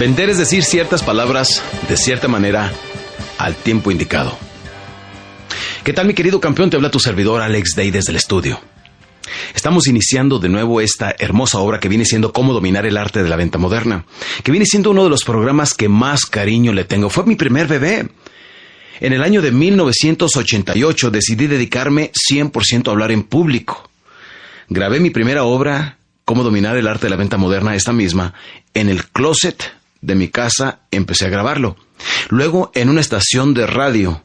Vender es decir ciertas palabras de cierta manera al tiempo indicado. ¿Qué tal mi querido campeón? Te habla tu servidor Alex Day desde el estudio. Estamos iniciando de nuevo esta hermosa obra que viene siendo Cómo dominar el arte de la venta moderna, que viene siendo uno de los programas que más cariño le tengo. Fue mi primer bebé. En el año de 1988 decidí dedicarme 100% a hablar en público. Grabé mi primera obra, Cómo dominar el arte de la venta moderna, esta misma, en el closet de mi casa empecé a grabarlo. Luego en una estación de radio,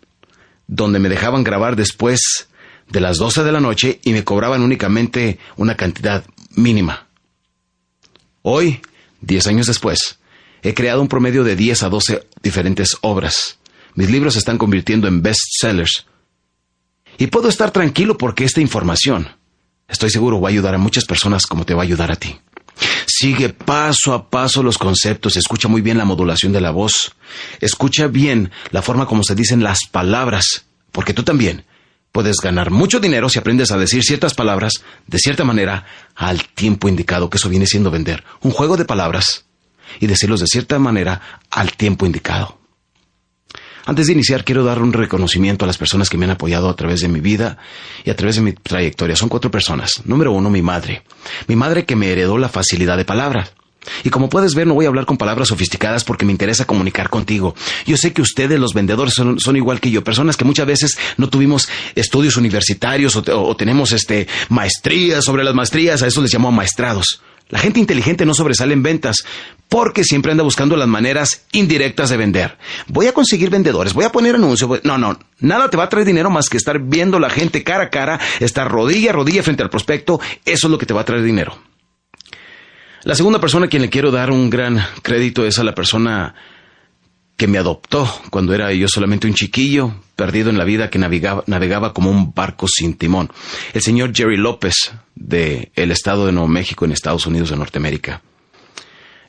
donde me dejaban grabar después de las 12 de la noche y me cobraban únicamente una cantidad mínima. Hoy, 10 años después, he creado un promedio de 10 a 12 diferentes obras. Mis libros se están convirtiendo en bestsellers. Y puedo estar tranquilo porque esta información, estoy seguro, va a ayudar a muchas personas como te va a ayudar a ti. Sigue paso a paso los conceptos, escucha muy bien la modulación de la voz, escucha bien la forma como se dicen las palabras, porque tú también puedes ganar mucho dinero si aprendes a decir ciertas palabras de cierta manera al tiempo indicado, que eso viene siendo vender un juego de palabras y decirlos de cierta manera al tiempo indicado. Antes de iniciar, quiero dar un reconocimiento a las personas que me han apoyado a través de mi vida y a través de mi trayectoria. Son cuatro personas. Número uno, mi madre. Mi madre que me heredó la facilidad de palabras. Y como puedes ver, no voy a hablar con palabras sofisticadas porque me interesa comunicar contigo. Yo sé que ustedes, los vendedores, son, igual que yo, personas que muchas veces no tuvimos estudios universitarios o, tenemos este, maestrías sobre las maestrías, a eso les llamo maestrados. La gente inteligente no sobresale en ventas porque siempre anda buscando las maneras indirectas de vender. Voy a conseguir vendedores, voy a poner anuncios. No, no, nada te va a traer dinero más que estar viendo la gente cara a cara, estar rodilla a rodilla frente al prospecto. Eso es lo que te va a traer dinero. La segunda persona a quien le quiero dar un gran crédito es a la persona que me adoptó cuando era yo solamente un chiquillo, perdido en la vida, que navegaba, como un barco sin timón. El señor Jerry López, de el estado de Nuevo México, en Estados Unidos de Norteamérica.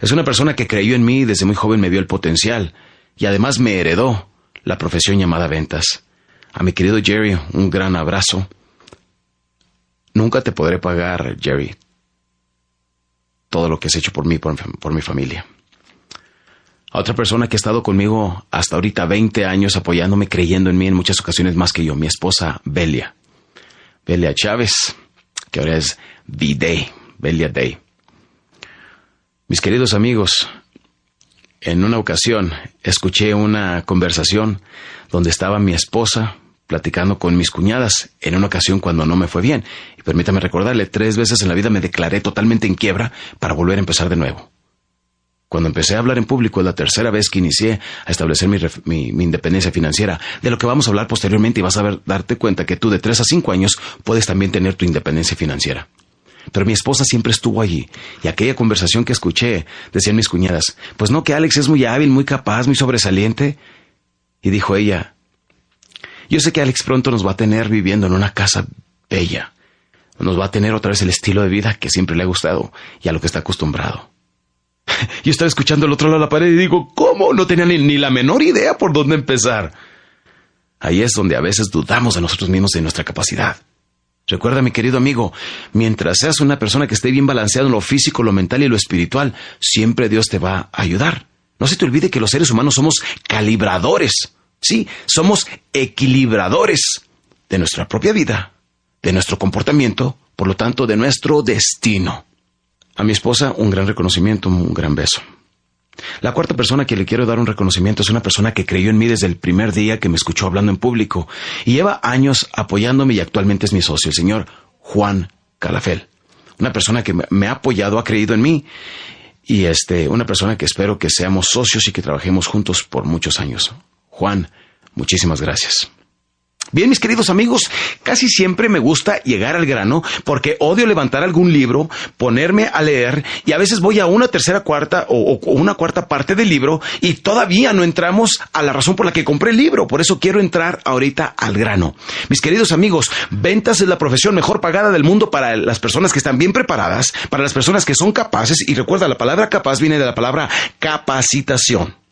Es una persona que creyó en mí y desde muy joven me vio el potencial, y además me heredó la profesión llamada ventas. A mi querido Jerry, un gran abrazo. Nunca te podré pagar, Jerry, todo lo que has hecho por mí, por, por mi familia otra persona que ha estado conmigo hasta ahorita 20 años apoyándome, creyendo en mí en muchas ocasiones más que yo, mi esposa Belia. Belia Chávez, que ahora es V-Day, Belia Day. Mis queridos amigos, en una ocasión escuché una conversación donde estaba mi esposa platicando con mis cuñadas en una ocasión cuando no me fue bien. Y permítame recordarle, tres veces en la vida me declaré totalmente en quiebra para volver a empezar de nuevo. Cuando empecé a hablar en público es la tercera vez que inicié a establecer mi, independencia financiera, de lo que vamos a hablar posteriormente y vas a darte cuenta que tú de tres a cinco años puedes también tener tu independencia financiera. Pero mi esposa siempre estuvo allí, y aquella conversación que escuché, decían mis cuñadas, pues no que Alex es muy hábil, muy capaz, muy sobresaliente. Y dijo ella, yo sé que Alex pronto nos va a tener viviendo en una casa bella, nos va a tener otra vez el estilo de vida que siempre le ha gustado y a lo que está acostumbrado. Yo estaba escuchando al otro lado de la pared y digo, ¿cómo? No tenía ni, la menor idea por dónde empezar. Ahí es donde a veces dudamos de nosotros mismos y de nuestra capacidad. Recuerda, mi querido amigo, mientras seas una persona que esté bien balanceado en lo físico, lo mental y lo espiritual, siempre Dios te va a ayudar. No se te olvide que los seres humanos somos calibradores. Sí, somos equilibradores de nuestra propia vida, de nuestro comportamiento, por lo tanto, de nuestro destino. A mi esposa un gran reconocimiento, un gran beso. La cuarta persona que le quiero dar un reconocimiento es una persona que creyó en mí desde el primer día que me escuchó hablando en público y lleva años apoyándome y actualmente es mi socio, el señor Juan Calafel. Una persona que me ha apoyado, ha creído en mí y este, una persona que espero que seamos socios y que trabajemos juntos por muchos años. Juan, muchísimas gracias. Bien, mis queridos amigos, casi siempre me gusta llegar al grano porque odio levantar algún libro, ponerme a leer y a veces voy a una tercera cuarta o, una cuarta parte del libro y todavía no entramos a la razón por la que compré el libro. Por eso quiero entrar ahorita al grano. Mis queridos amigos, ventas es la profesión mejor pagada del mundo para las personas que están bien preparadas, para las personas que son capaces y recuerda, la palabra capaz viene de la palabra capacitación.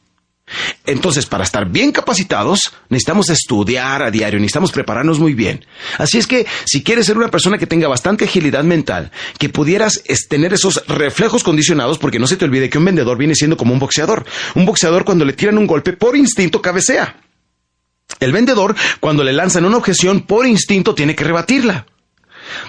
Entonces, para estar bien capacitados, necesitamos estudiar a diario, necesitamos prepararnos muy bien. Así es que, si quieres ser una persona que tenga bastante agilidad mental, que pudieras tener esos reflejos condicionados, porque no se te olvide que un vendedor viene siendo como un boxeador. Un boxeador cuando le tiran un golpe, por instinto cabecea. El vendedor, cuando le lanzan una objeción, por instinto tiene que rebatirla.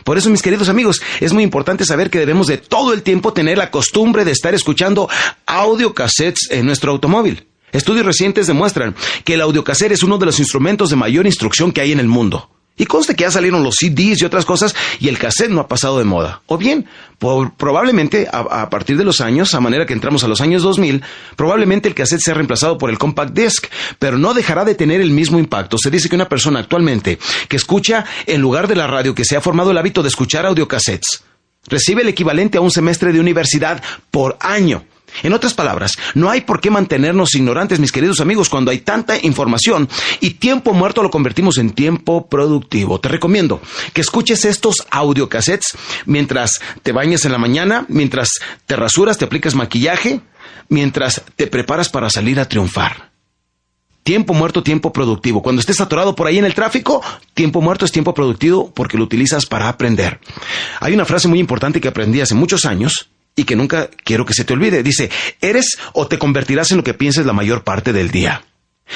Por eso, mis queridos amigos, es muy importante saber que debemos de todo el tiempo tener la costumbre de estar escuchando audiocassettes en nuestro automóvil. Estudios recientes demuestran que el audiocassette es uno de los instrumentos de mayor instrucción que hay en el mundo. Y conste que ya salieron los CDs y otras cosas y el cassette no ha pasado de moda. O bien, probablemente a, partir de los años, a manera que entramos a los años 2000, probablemente el cassette sea reemplazado por el compact disc, pero no dejará de tener el mismo impacto. Se dice que una persona actualmente que escucha en lugar de la radio, que se ha formado el hábito de escuchar audiocassettes, recibe el equivalente a un semestre de universidad por año. En otras palabras, no hay por qué mantenernos ignorantes, mis queridos amigos, cuando hay tanta información y tiempo muerto lo convertimos en tiempo productivo. Te recomiendo que escuches estos audiocassettes mientras te bañas en la mañana, mientras te rasuras, te aplicas maquillaje, mientras te preparas para salir a triunfar. Tiempo muerto, tiempo productivo. Cuando estés atorado por ahí en el tráfico, tiempo muerto es tiempo productivo porque lo utilizas para aprender. Hay una frase muy importante que aprendí hace muchos años y que nunca quiero que se te olvide. Dice, eres o te convertirás en lo que pienses la mayor parte del día.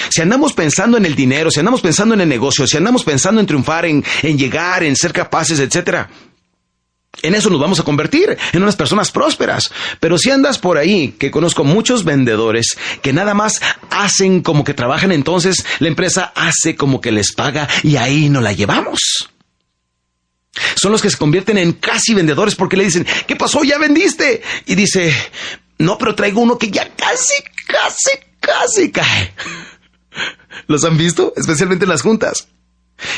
Si andamos pensando en el dinero, si andamos pensando en el negocio, si andamos pensando en triunfar, en, en llegar, en ser capaces, etcétera, en eso nos vamos a convertir, en unas personas prósperas. Pero si andas por ahí, que conozco muchos vendedores que nada más hacen como que trabajan, entonces la empresa hace como que les paga y ahí no la llevamos. Son los que se convierten en casi vendedores porque le dicen, ¿qué pasó? ¿Ya vendiste? Y dice, no, pero traigo uno que ya casi, casi, casi cae. ¿Los han visto? Especialmente en las juntas.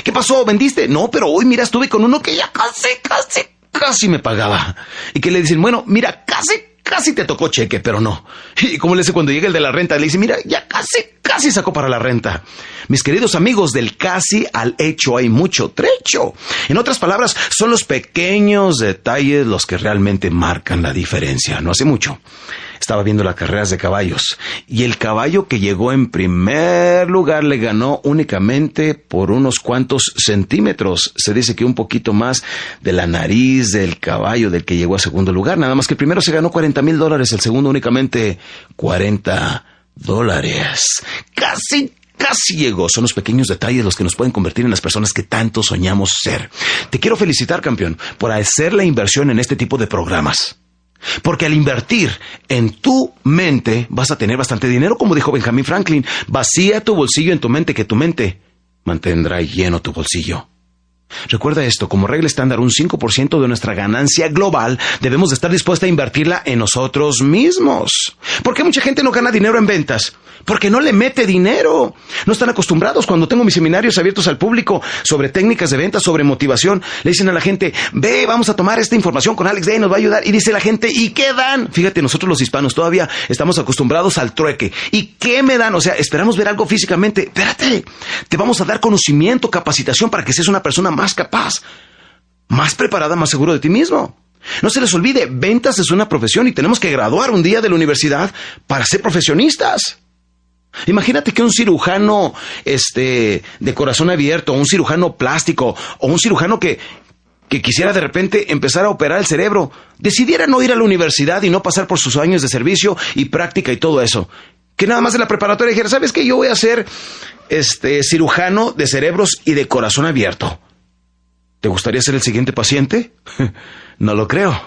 ¿Qué pasó? ¿Vendiste? No, pero hoy mira, estuve con uno que ya casi, casi, casi me pagaba. Y que le dicen, bueno, mira, casi, casi te tocó cheque, pero no. Y como le dice cuando llega el de la renta, le dice, mira, ya casi, casi sacó para la renta. Mis queridos amigos, del casi al hecho hay mucho trecho. En otras palabras, son los pequeños detalles los que realmente marcan la diferencia. No hace mucho estaba viendo las carreras de caballos y el caballo que llegó en primer lugar le ganó únicamente por unos cuantos centímetros. Se dice que un poquito más de la nariz del caballo del que llegó a segundo lugar. Nada más que el primero se ganó 40 mil dólares, el segundo únicamente 40 dólares. Casi casi llegó. Son los pequeños detalles los que nos pueden convertir en las personas que tanto soñamos ser. Te quiero felicitar, campeón, por hacer la inversión en este tipo de programas. Porque al invertir en tu mente vas a tener bastante dinero, como dijo Benjamin Franklin. Vacía tu bolsillo en tu mente, que tu mente mantendrá lleno tu bolsillo. Recuerda esto, como regla estándar, un 5% de nuestra ganancia global debemos de estar dispuesta a invertirla en nosotros mismos. ¿Por qué mucha gente no gana dinero en ventas? Porque no le mete dinero. No están acostumbrados. Cuando tengo mis seminarios abiertos al público sobre técnicas de ventas, sobre motivación, le dicen a la gente, ve, vamos a tomar esta información con Alex Day, nos va a ayudar. Y dice la gente, ¿y qué dan? Fíjate, nosotros los hispanos todavía estamos acostumbrados al trueque. ¿Y qué me dan? O sea, esperamos ver algo físicamente. Espérate, te vamos a dar conocimiento, capacitación para que seas una persona más más capaz, más preparada, más seguro de ti mismo. No se les olvide, ventas es una profesión y tenemos que graduar un día de la universidad para ser profesionistas. Imagínate que un cirujano este, de corazón abierto, un cirujano plástico o un cirujano que, que quisiera de repente empezar a operar el cerebro, decidiera no ir a la universidad y no pasar por sus años de servicio y práctica y todo eso. Que nada más de la preparatoria dijera, ¿sabes qué? Yo voy a ser este cirujano de cerebros y de corazón abierto. ¿Te gustaría ser el siguiente paciente? no lo creo.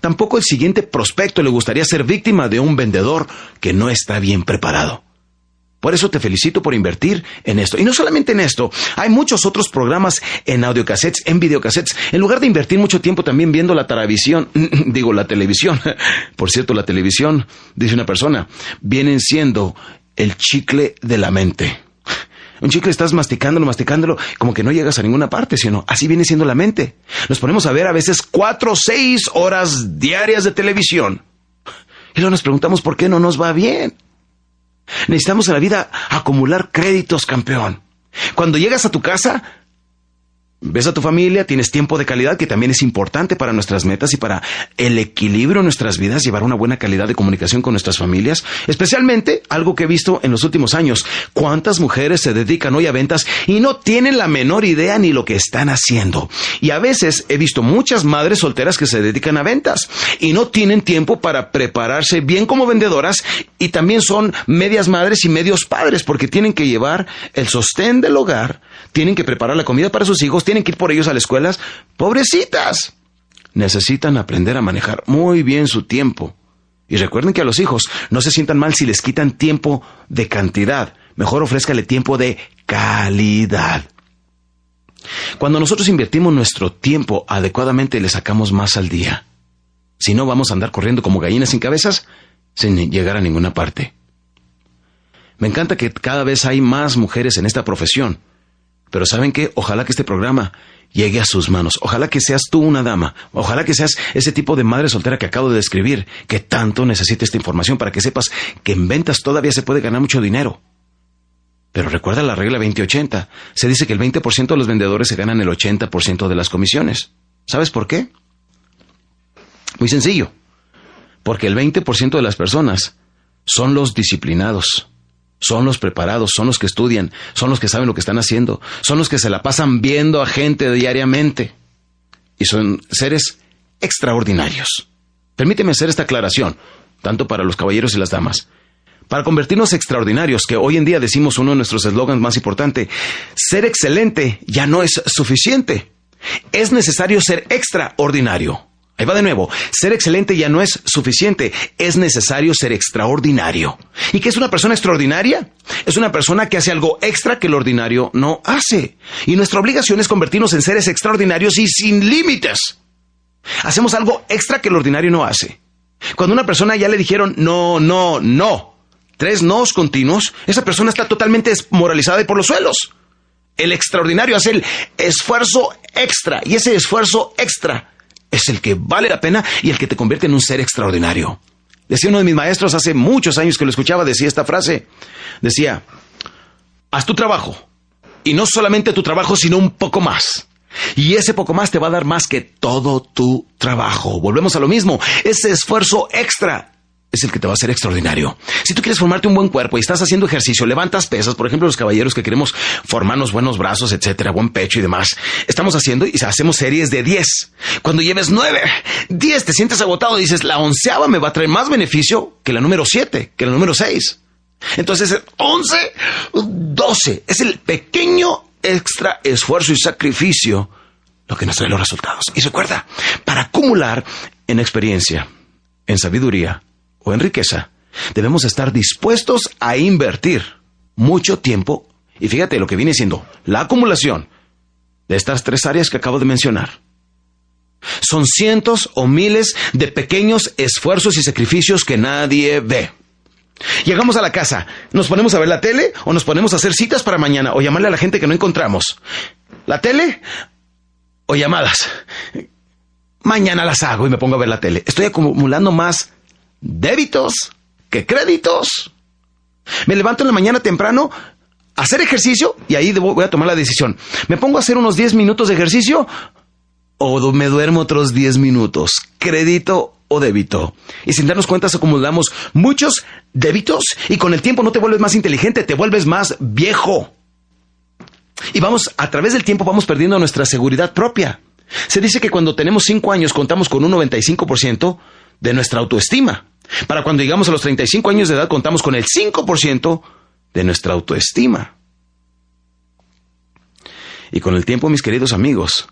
Tampoco el siguiente prospecto le gustaría ser víctima de un vendedor que no está bien preparado. Por eso te felicito por invertir en esto. Y no solamente en esto, hay muchos otros programas en audiocassettes, en videocassettes. En lugar de invertir mucho tiempo también viendo la televisión, digo la televisión, por cierto, la televisión, dice una persona, vienen siendo el chicle de la mente. Un chicle estás masticándolo, masticándolo, como que no llegas a ninguna parte, sino así viene siendo la mente. Nos ponemos a ver a veces cuatro o seis horas diarias de televisión. Y luego nos preguntamos por qué no nos va bien. Necesitamos en la vida acumular créditos, campeón. Cuando llegas a tu casa, ves a tu familia, tienes tiempo de calidad que también es importante para nuestras metas y para el equilibrio en nuestras vidas, llevar una buena calidad de comunicación con nuestras familias. Especialmente algo que he visto en los últimos años, cuántas mujeres se dedican hoy a ventas y no tienen la menor idea ni lo que están haciendo. Y a veces he visto muchas madres solteras que se dedican a ventas y no tienen tiempo para prepararse bien como vendedoras y también son medias madres y medios padres porque tienen que llevar el sostén del hogar, tienen que preparar la comida para sus hijos, tienen que ir por ellos a las escuelas. Pobrecitas. Necesitan aprender a manejar muy bien su tiempo. Y recuerden que a los hijos no se sientan mal si les quitan tiempo de cantidad. Mejor ofrézcale tiempo de calidad. Cuando nosotros invertimos nuestro tiempo adecuadamente le sacamos más al día. Si no, vamos a andar corriendo como gallinas sin cabezas sin llegar a ninguna parte. Me encanta que cada vez hay más mujeres en esta profesión. Pero ¿saben qué? Ojalá que este programa llegue a sus manos. Ojalá que seas tú una dama. Ojalá que seas ese tipo de madre soltera que acabo de describir, que tanto necesita esta información para que sepas que en ventas todavía se puede ganar mucho dinero. Pero recuerda la regla 2080. Se dice que el 20% de los vendedores se ganan el 80% de las comisiones. ¿Sabes por qué? Muy sencillo. Porque el 20% de las personas son los disciplinados son los preparados, son los que estudian, son los que saben lo que están haciendo, son los que se la pasan viendo a gente diariamente. Y son seres extraordinarios. Permíteme hacer esta aclaración, tanto para los caballeros y las damas. Para convertirnos extraordinarios, que hoy en día decimos uno de nuestros eslogans más importante, ser excelente ya no es suficiente. Es necesario ser extraordinario. Ahí va de nuevo. Ser excelente ya no es suficiente. Es necesario ser extraordinario. ¿Y qué es una persona extraordinaria? Es una persona que hace algo extra que el ordinario no hace. Y nuestra obligación es convertirnos en seres extraordinarios y sin límites. Hacemos algo extra que el ordinario no hace. Cuando una persona ya le dijeron no, no, no, tres nos continuos, esa persona está totalmente desmoralizada y por los suelos. El extraordinario hace el esfuerzo extra y ese esfuerzo extra es el que vale la pena y el que te convierte en un ser extraordinario. Decía uno de mis maestros hace muchos años que lo escuchaba, decía esta frase. Decía, haz tu trabajo. Y no solamente tu trabajo, sino un poco más. Y ese poco más te va a dar más que todo tu trabajo. Volvemos a lo mismo. Ese esfuerzo extra es el que te va a hacer extraordinario. Si tú quieres formarte un buen cuerpo y estás haciendo ejercicio, levantas pesas, por ejemplo, los caballeros que queremos formarnos buenos brazos, etcétera, buen pecho y demás, estamos haciendo y hacemos series de 10. Cuando lleves 9, 10, te sientes agotado, dices, la onceava me va a traer más beneficio que la número 7, que la número 6. Entonces, 11, 12, es el pequeño extra esfuerzo y sacrificio lo que nos trae los resultados. Y recuerda, para acumular en experiencia, en sabiduría, o en riqueza, debemos estar dispuestos a invertir mucho tiempo y fíjate lo que viene siendo la acumulación de estas tres áreas que acabo de mencionar. Son cientos o miles de pequeños esfuerzos y sacrificios que nadie ve. Llegamos a la casa, nos ponemos a ver la tele o nos ponemos a hacer citas para mañana o llamarle a la gente que no encontramos. ¿La tele o llamadas? Mañana las hago y me pongo a ver la tele. Estoy acumulando más débitos que créditos. Me levanto en la mañana temprano a hacer ejercicio y ahí voy a tomar la decisión. ¿Me pongo a hacer unos 10 minutos de ejercicio o me duermo otros 10 minutos? ¿Crédito o débito? Y sin darnos cuenta acumulamos muchos débitos y con el tiempo no te vuelves más inteligente, te vuelves más viejo. Y vamos, a través del tiempo vamos perdiendo nuestra seguridad propia. Se dice que cuando tenemos 5 años contamos con un 95% de nuestra autoestima. Para cuando llegamos a los 35 años de edad contamos con el 5% de nuestra autoestima. Y con el tiempo, mis queridos amigos,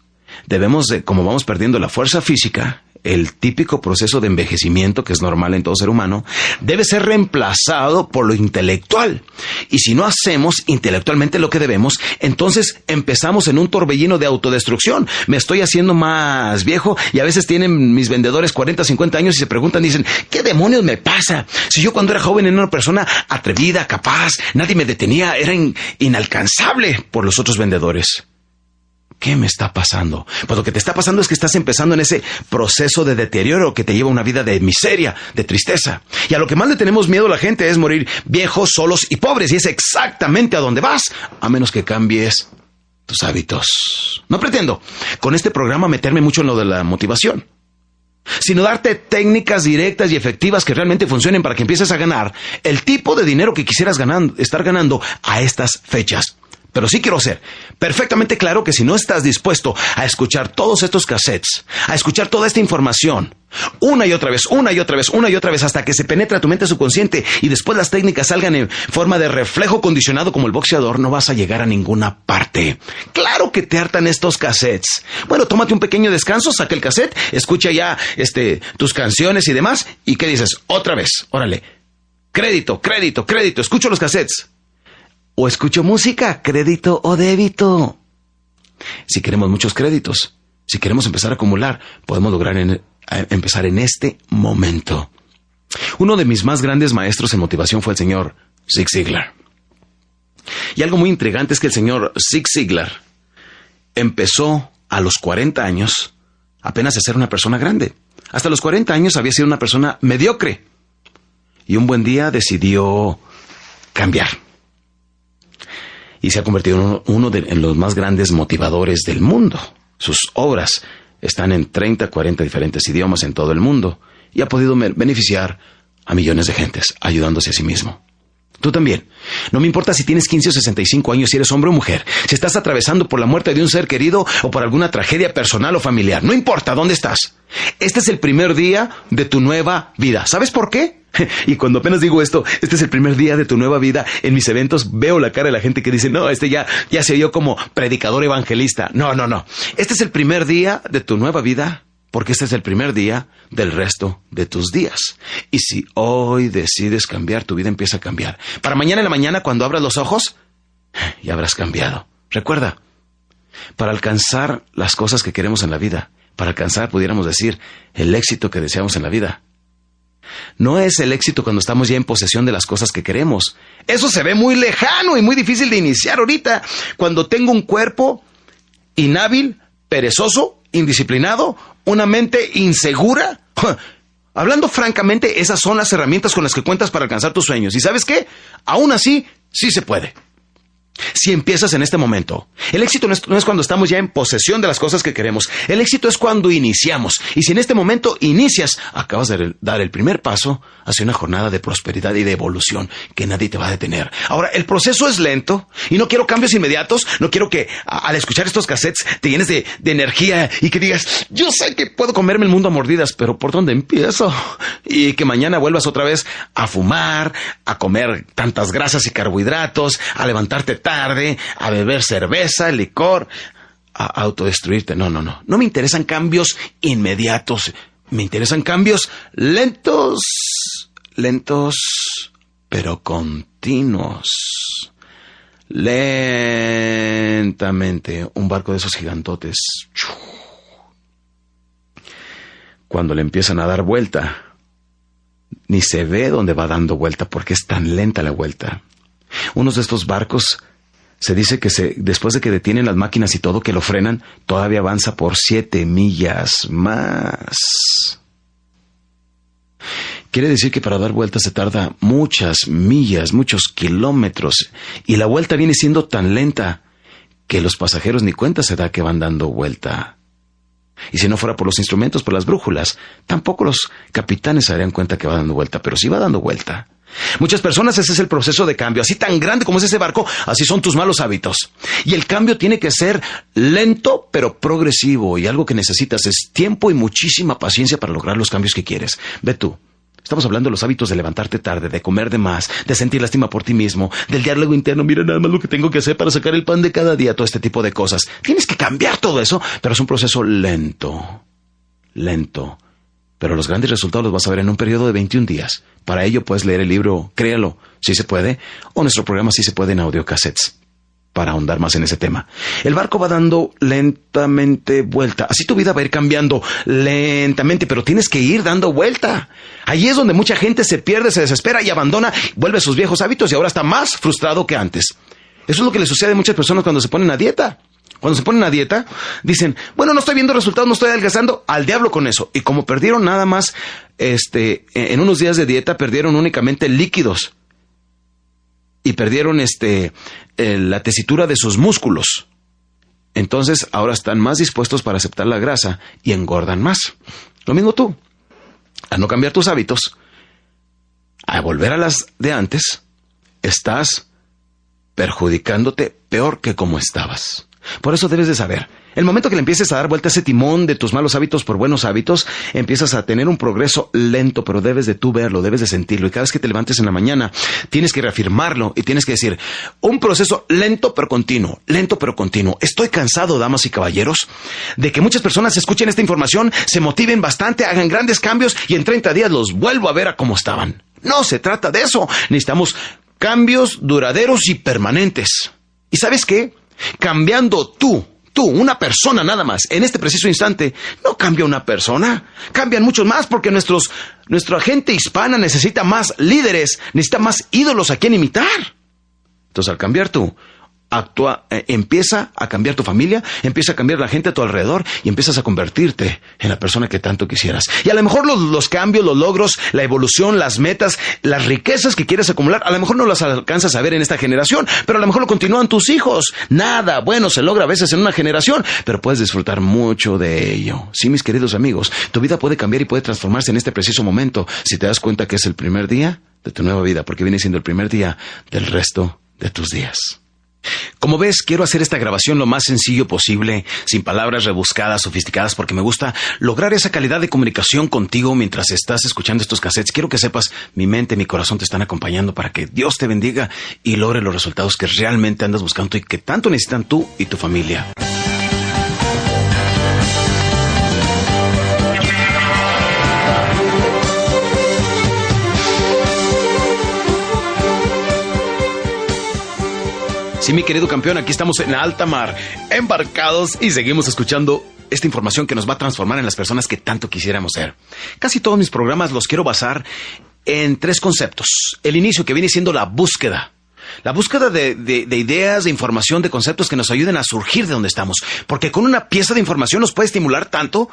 debemos de, como vamos perdiendo la fuerza física, el típico proceso de envejecimiento que es normal en todo ser humano, debe ser reemplazado por lo intelectual. Y si no hacemos intelectualmente lo que debemos, entonces empezamos en un torbellino de autodestrucción. Me estoy haciendo más viejo y a veces tienen mis vendedores 40, 50 años y se preguntan, dicen, ¿qué demonios me pasa? Si yo cuando era joven era una persona atrevida, capaz, nadie me detenía, era inalcanzable por los otros vendedores. ¿Qué me está pasando? Pues lo que te está pasando es que estás empezando en ese proceso de deterioro que te lleva a una vida de miseria, de tristeza. Y a lo que más le tenemos miedo a la gente es morir viejos, solos y pobres. Y es exactamente a donde vas, a menos que cambies tus hábitos. No pretendo con este programa meterme mucho en lo de la motivación, sino darte técnicas directas y efectivas que realmente funcionen para que empieces a ganar el tipo de dinero que quisieras estar ganando a estas fechas. Pero sí quiero ser perfectamente claro que si no estás dispuesto a escuchar todos estos cassettes, a escuchar toda esta información, una y otra vez, una y otra vez, una y otra vez, hasta que se penetra tu mente subconsciente y después las técnicas salgan en forma de reflejo condicionado como el boxeador, no vas a llegar a ninguna parte. Claro que te hartan estos cassettes. Bueno, tómate un pequeño descanso, saca el cassette, escucha ya este, tus canciones y demás, y ¿qué dices? Otra vez, órale. Crédito, crédito, crédito, escucho los cassettes o escucho música, crédito o débito. Si queremos muchos créditos, si queremos empezar a acumular, podemos lograr empezar en este momento. Uno de mis más grandes maestros en motivación fue el señor Zig Ziglar. Y algo muy intrigante es que el señor Zig Ziglar empezó a los 40 años apenas a ser una persona grande. Hasta los 40 años había sido una persona mediocre. Y un buen día decidió cambiar y se ha convertido en uno de en los más grandes motivadores del mundo. Sus obras están en 30, 40 diferentes idiomas en todo el mundo y ha podido beneficiar a millones de gentes, ayudándose a sí mismo. Tú también. No me importa si tienes 15 o 65 años, si eres hombre o mujer, si estás atravesando por la muerte de un ser querido o por alguna tragedia personal o familiar. No importa dónde estás. Este es el primer día de tu nueva vida. ¿Sabes por qué? Y cuando apenas digo esto, este es el primer día de tu nueva vida, en mis eventos veo la cara de la gente que dice, no, este ya, ya se oyó como predicador evangelista. No, no, no. Este es el primer día de tu nueva vida, porque este es el primer día del resto de tus días. Y si hoy decides cambiar, tu vida empieza a cambiar. Para mañana en la mañana, cuando abras los ojos, ya habrás cambiado. Recuerda, para alcanzar las cosas que queremos en la vida, para alcanzar, pudiéramos decir, el éxito que deseamos en la vida, no es el éxito cuando estamos ya en posesión de las cosas que queremos. Eso se ve muy lejano y muy difícil de iniciar ahorita. Cuando tengo un cuerpo inhábil, perezoso, indisciplinado, una mente insegura. Hablando francamente, esas son las herramientas con las que cuentas para alcanzar tus sueños. ¿Y sabes qué? Aún así, sí se puede. Si empiezas en este momento, el éxito no es, cuando estamos ya en posesión de las cosas que queremos, el éxito es cuando iniciamos. Y si en este momento inicias, acabas de dar el primer paso hacia una jornada de prosperidad y de evolución que nadie te va a detener. Ahora, el proceso es lento y no quiero cambios inmediatos, no quiero que al escuchar estos cassettes te llenes de, energía y que digas, yo sé que puedo comerme el mundo a mordidas, pero ¿por dónde empiezo? Y que mañana vuelvas otra vez a fumar, a comer tantas grasas y carbohidratos, a levantarte tarde, a beber cerveza, licor, a autodestruirte. No, no, no. No me interesan cambios inmediatos. Me interesan cambios lentos, lentos, pero continuos. Lentamente, un barco de esos gigantotes. Cuando le empiezan a dar vuelta, ni se ve dónde va dando vuelta porque es tan lenta la vuelta. Unos de estos barcos se dice que después de que detienen las máquinas y todo, que lo frenan, todavía avanza por siete millas más. Quiere decir que para dar vueltas se tarda muchas millas, muchos kilómetros, y la vuelta viene siendo tan lenta que los pasajeros ni cuenta se da que van dando vuelta. Y si no fuera por los instrumentos, por las brújulas, tampoco los capitanes se darían cuenta que va dando vuelta, pero sí va dando vuelta. Muchas personas ese es el proceso de cambio. Así tan grande como es ese barco, así son tus malos hábitos. Y el cambio tiene que ser lento pero progresivo. Y algo que necesitas es tiempo y muchísima paciencia para lograr los cambios que quieres. Ve tú. Estamos hablando de los hábitos de levantarte tarde, de comer de más, de sentir lástima por ti mismo, del diálogo interno, mira nada más lo que tengo que hacer para sacar el pan de cada día, todo este tipo de cosas. Tienes que cambiar todo eso, pero es un proceso lento, lento pero los grandes resultados los vas a ver en un periodo de 21 días. Para ello puedes leer el libro Créalo, si se puede, o nuestro programa si se puede en audiocassettes, para ahondar más en ese tema. El barco va dando lentamente vuelta. Así tu vida va a ir cambiando lentamente, pero tienes que ir dando vuelta. Allí es donde mucha gente se pierde, se desespera y abandona, vuelve a sus viejos hábitos y ahora está más frustrado que antes. Eso es lo que le sucede a muchas personas cuando se ponen a dieta. Cuando se ponen a dieta, dicen, bueno, no estoy viendo resultados, no estoy adelgazando, al diablo con eso. Y como perdieron nada más, este, en unos días de dieta, perdieron únicamente líquidos. Y perdieron, este, la tesitura de sus músculos. entonces ahora están más dispuestos para aceptar la grasa y engordan más. Lo mismo tú. Al no cambiar tus hábitos, a volver a las de antes, estás perjudicándote peor que como estabas. Por eso debes de saber, el momento que le empieces a dar vuelta a ese timón de tus malos hábitos por buenos hábitos, empiezas a tener un progreso lento, pero debes de tú verlo, debes de sentirlo. Y cada vez que te levantes en la mañana, tienes que reafirmarlo y tienes que decir, un proceso lento pero continuo, lento pero continuo. Estoy cansado, damas y caballeros, de que muchas personas escuchen esta información, se motiven bastante, hagan grandes cambios y en 30 días los vuelvo a ver a cómo estaban. No se trata de eso. Necesitamos cambios duraderos y permanentes. ¿Y sabes qué? Cambiando tú, tú, una persona nada más, en este preciso instante, no cambia una persona, cambian muchos más porque nuestra gente hispana necesita más líderes, necesita más ídolos a quien imitar. Entonces, al cambiar tú, actúa, eh, empieza a cambiar tu familia, empieza a cambiar la gente a tu alrededor y empiezas a convertirte en la persona que tanto quisieras. Y a lo mejor los, los, cambios, los logros, la evolución, las metas, las riquezas que quieres acumular, a lo mejor no las alcanzas a ver en esta generación, pero a lo mejor lo continúan tus hijos. Nada bueno se logra a veces en una generación, pero puedes disfrutar mucho de ello. Sí, mis queridos amigos, tu vida puede cambiar y puede transformarse en este preciso momento si te das cuenta que es el primer día de tu nueva vida, porque viene siendo el primer día del resto de tus días. Como ves, quiero hacer esta grabación lo más sencillo posible, sin palabras rebuscadas, sofisticadas, porque me gusta lograr esa calidad de comunicación contigo mientras estás escuchando estos cassettes. Quiero que sepas, mi mente, mi corazón te están acompañando para que Dios te bendiga y logre los resultados que realmente andas buscando y que tanto necesitan tú y tu familia. Sí, mi querido campeón, aquí estamos en alta mar, embarcados y seguimos escuchando esta información que nos va a transformar en las personas que tanto quisiéramos ser. Casi todos mis programas los quiero basar en tres conceptos. El inicio, que viene siendo la búsqueda. La búsqueda de, de, ideas, de información, de conceptos que nos ayuden a surgir de donde estamos. Porque con una pieza de información nos puede estimular tanto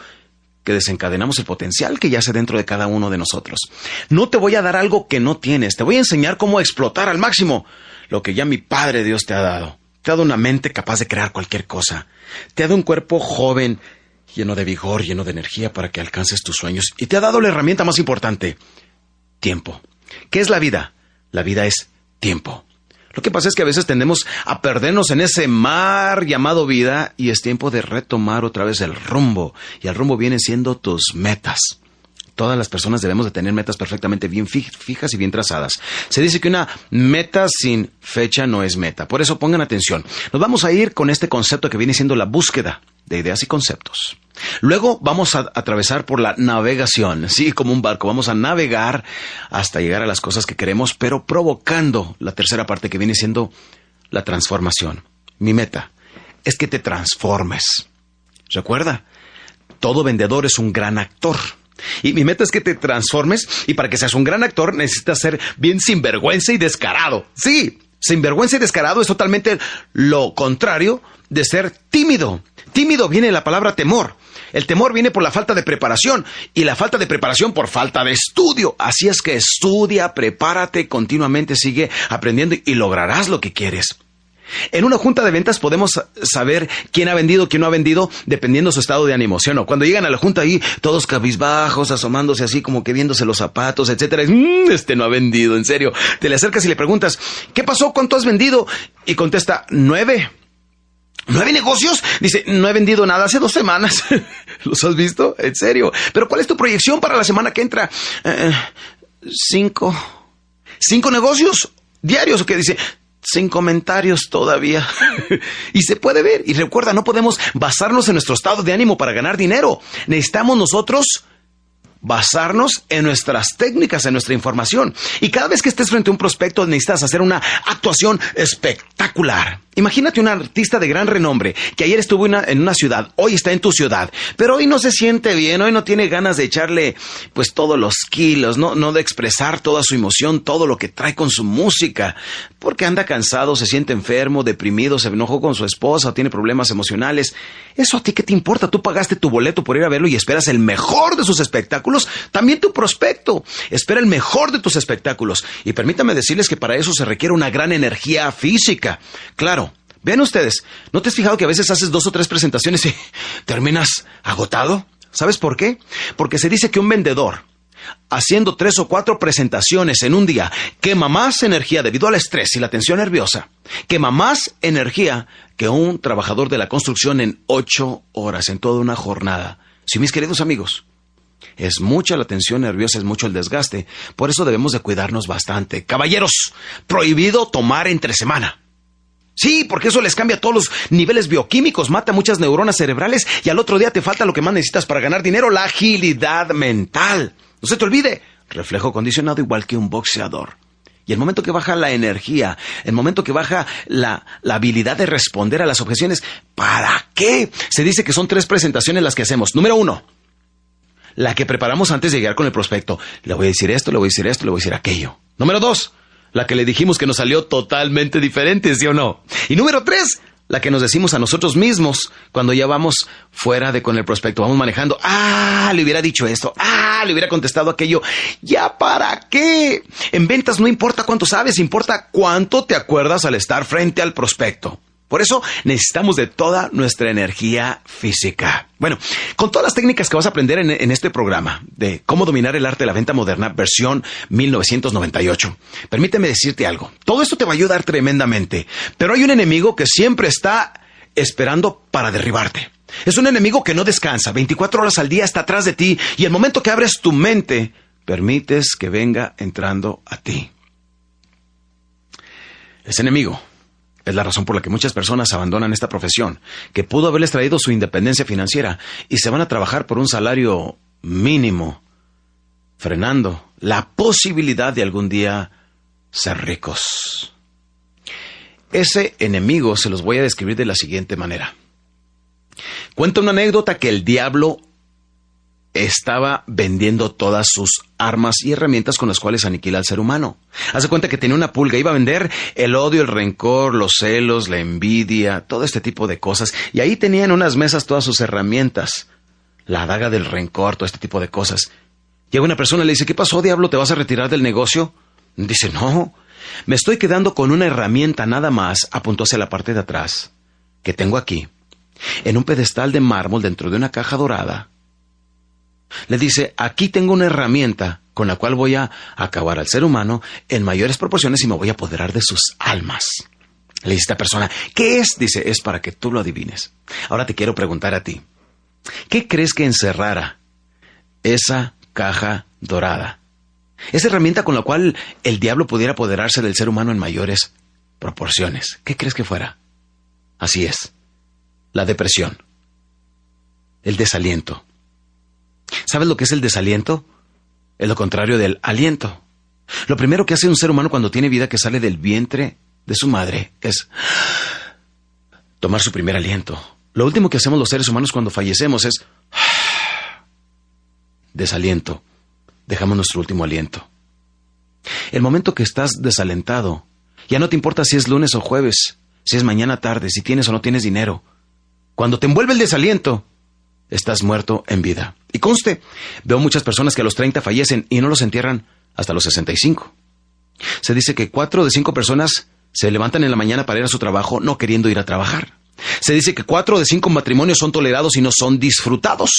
que desencadenamos el potencial que yace dentro de cada uno de nosotros. No te voy a dar algo que no tienes, te voy a enseñar cómo explotar al máximo lo que ya mi Padre Dios te ha dado. Te ha dado una mente capaz de crear cualquier cosa. Te ha dado un cuerpo joven, lleno de vigor, lleno de energía para que alcances tus sueños. Y te ha dado la herramienta más importante, tiempo. ¿Qué es la vida? La vida es tiempo. Lo que pasa es que a veces tendemos a perdernos en ese mar llamado vida y es tiempo de retomar otra vez el rumbo. Y el rumbo viene siendo tus metas todas las personas debemos de tener metas perfectamente bien fijas y bien trazadas. Se dice que una meta sin fecha no es meta. Por eso pongan atención. Nos vamos a ir con este concepto que viene siendo la búsqueda de ideas y conceptos. Luego vamos a atravesar por la navegación, sí, como un barco, vamos a navegar hasta llegar a las cosas que queremos, pero provocando la tercera parte que viene siendo la transformación. Mi meta es que te transformes. Recuerda, todo vendedor es un gran actor. Y mi meta es que te transformes y para que seas un gran actor necesitas ser bien sinvergüenza y descarado. Sí, sinvergüenza y descarado es totalmente lo contrario de ser tímido. Tímido viene la palabra temor. El temor viene por la falta de preparación y la falta de preparación por falta de estudio. Así es que estudia, prepárate, continuamente sigue aprendiendo y lograrás lo que quieres. En una junta de ventas podemos saber quién ha vendido, quién no ha vendido, dependiendo su estado de ánimo, ¿sí o? Cuando llegan a la junta ahí, todos cabizbajos, asomándose así, como que viéndose los zapatos, etcétera, mmm, este no ha vendido, en serio. Te le acercas y le preguntas, ¿qué pasó? ¿Cuánto has vendido? Y contesta, nueve. ¿Nueve negocios? Dice, no he vendido nada hace dos semanas. ¿Los has visto? En serio. Pero ¿cuál es tu proyección para la semana que entra? Eh, cinco. ¿Cinco negocios? diarios o qué dice sin comentarios todavía. y se puede ver. Y recuerda, no podemos basarnos en nuestro estado de ánimo para ganar dinero. Necesitamos nosotros basarnos en nuestras técnicas, en nuestra información. Y cada vez que estés frente a un prospecto necesitas hacer una actuación espectacular. Imagínate un artista de gran renombre que ayer estuvo en una ciudad, hoy está en tu ciudad, pero hoy no se siente bien, hoy no tiene ganas de echarle pues todos los kilos, no, no de expresar toda su emoción, todo lo que trae con su música, porque anda cansado, se siente enfermo, deprimido, se enojó con su esposa, tiene problemas emocionales. Eso a ti qué te importa, tú pagaste tu boleto por ir a verlo y esperas el mejor de sus espectáculos, también tu prospecto espera el mejor de tus espectáculos. Y permítame decirles que para eso se requiere una gran energía física. Claro, Vean ustedes, ¿no te has fijado que a veces haces dos o tres presentaciones y terminas agotado? ¿Sabes por qué? Porque se dice que un vendedor haciendo tres o cuatro presentaciones en un día quema más energía debido al estrés y la tensión nerviosa, quema más energía que un trabajador de la construcción en ocho horas, en toda una jornada. Sí, mis queridos amigos, es mucha la tensión nerviosa, es mucho el desgaste, por eso debemos de cuidarnos bastante. Caballeros, prohibido tomar entre semana. Sí, porque eso les cambia todos los niveles bioquímicos, mata muchas neuronas cerebrales y al otro día te falta lo que más necesitas para ganar dinero, la agilidad mental. No se te olvide, reflejo condicionado igual que un boxeador. Y el momento que baja la energía, el momento que baja la, la, habilidad de responder a las objeciones, ¿para qué? Se dice que son tres presentaciones las que hacemos. Número uno, la que preparamos antes de llegar con el prospecto. Le voy a decir esto, le voy a decir esto, le voy a decir aquello. Número dos, la que le dijimos que nos salió totalmente diferente, ¿sí o no? Y número tres, la que nos decimos a nosotros mismos cuando ya vamos fuera de con el prospecto, vamos manejando, ah, le hubiera dicho esto, ah, le hubiera contestado aquello, ya para qué. En ventas no importa cuánto sabes, importa cuánto te acuerdas al estar frente al prospecto. Por eso necesitamos de toda nuestra energía física. Bueno, con todas las técnicas que vas a aprender en, este programa de cómo dominar el arte de la venta moderna, versión 1998, permíteme decirte algo. Todo esto te va a ayudar tremendamente, pero hay un enemigo que siempre está esperando para derribarte. Es un enemigo que no descansa, 24 horas al día está atrás de ti y el momento que abres tu mente, permites que venga entrando a ti. Ese enemigo es la razón por la que muchas personas abandonan esta profesión, que pudo haberles traído su independencia financiera y se van a trabajar por un salario mínimo, frenando la posibilidad de algún día ser ricos. Ese enemigo se los voy a describir de la siguiente manera. Cuenta una anécdota que el diablo estaba vendiendo todas sus armas y herramientas con las cuales aniquila al ser humano. Hace cuenta que tenía una pulga, iba a vender el odio, el rencor, los celos, la envidia, todo este tipo de cosas. Y ahí tenía en unas mesas todas sus herramientas. La daga del rencor, todo este tipo de cosas. Llega una persona y le dice, ¿qué pasó, diablo? ¿Te vas a retirar del negocio? Dice, no, me estoy quedando con una herramienta nada más, apuntó hacia la parte de atrás, que tengo aquí, en un pedestal de mármol dentro de una caja dorada, le dice, aquí tengo una herramienta con la cual voy a acabar al ser humano en mayores proporciones y me voy a apoderar de sus almas. Le dice esta persona, ¿qué es? Dice, es para que tú lo adivines. Ahora te quiero preguntar a ti, ¿qué crees que encerrara esa caja dorada? Esa herramienta con la cual el diablo pudiera apoderarse del ser humano en mayores proporciones. ¿Qué crees que fuera? Así es, la depresión, el desaliento, ¿Sabes lo que es el desaliento? Es lo contrario del aliento. Lo primero que hace un ser humano cuando tiene vida que sale del vientre de su madre es tomar su primer aliento. Lo último que hacemos los seres humanos cuando fallecemos es desaliento. Dejamos nuestro último aliento. El momento que estás desalentado, ya no te importa si es lunes o jueves, si es mañana tarde, si tienes o no tienes dinero. Cuando te envuelve el desaliento, estás muerto en vida. Y conste, veo muchas personas que a los 30 fallecen y no los entierran hasta los 65. Se dice que cuatro de cinco personas se levantan en la mañana para ir a su trabajo no queriendo ir a trabajar. Se dice que cuatro de cinco matrimonios son tolerados y no son disfrutados.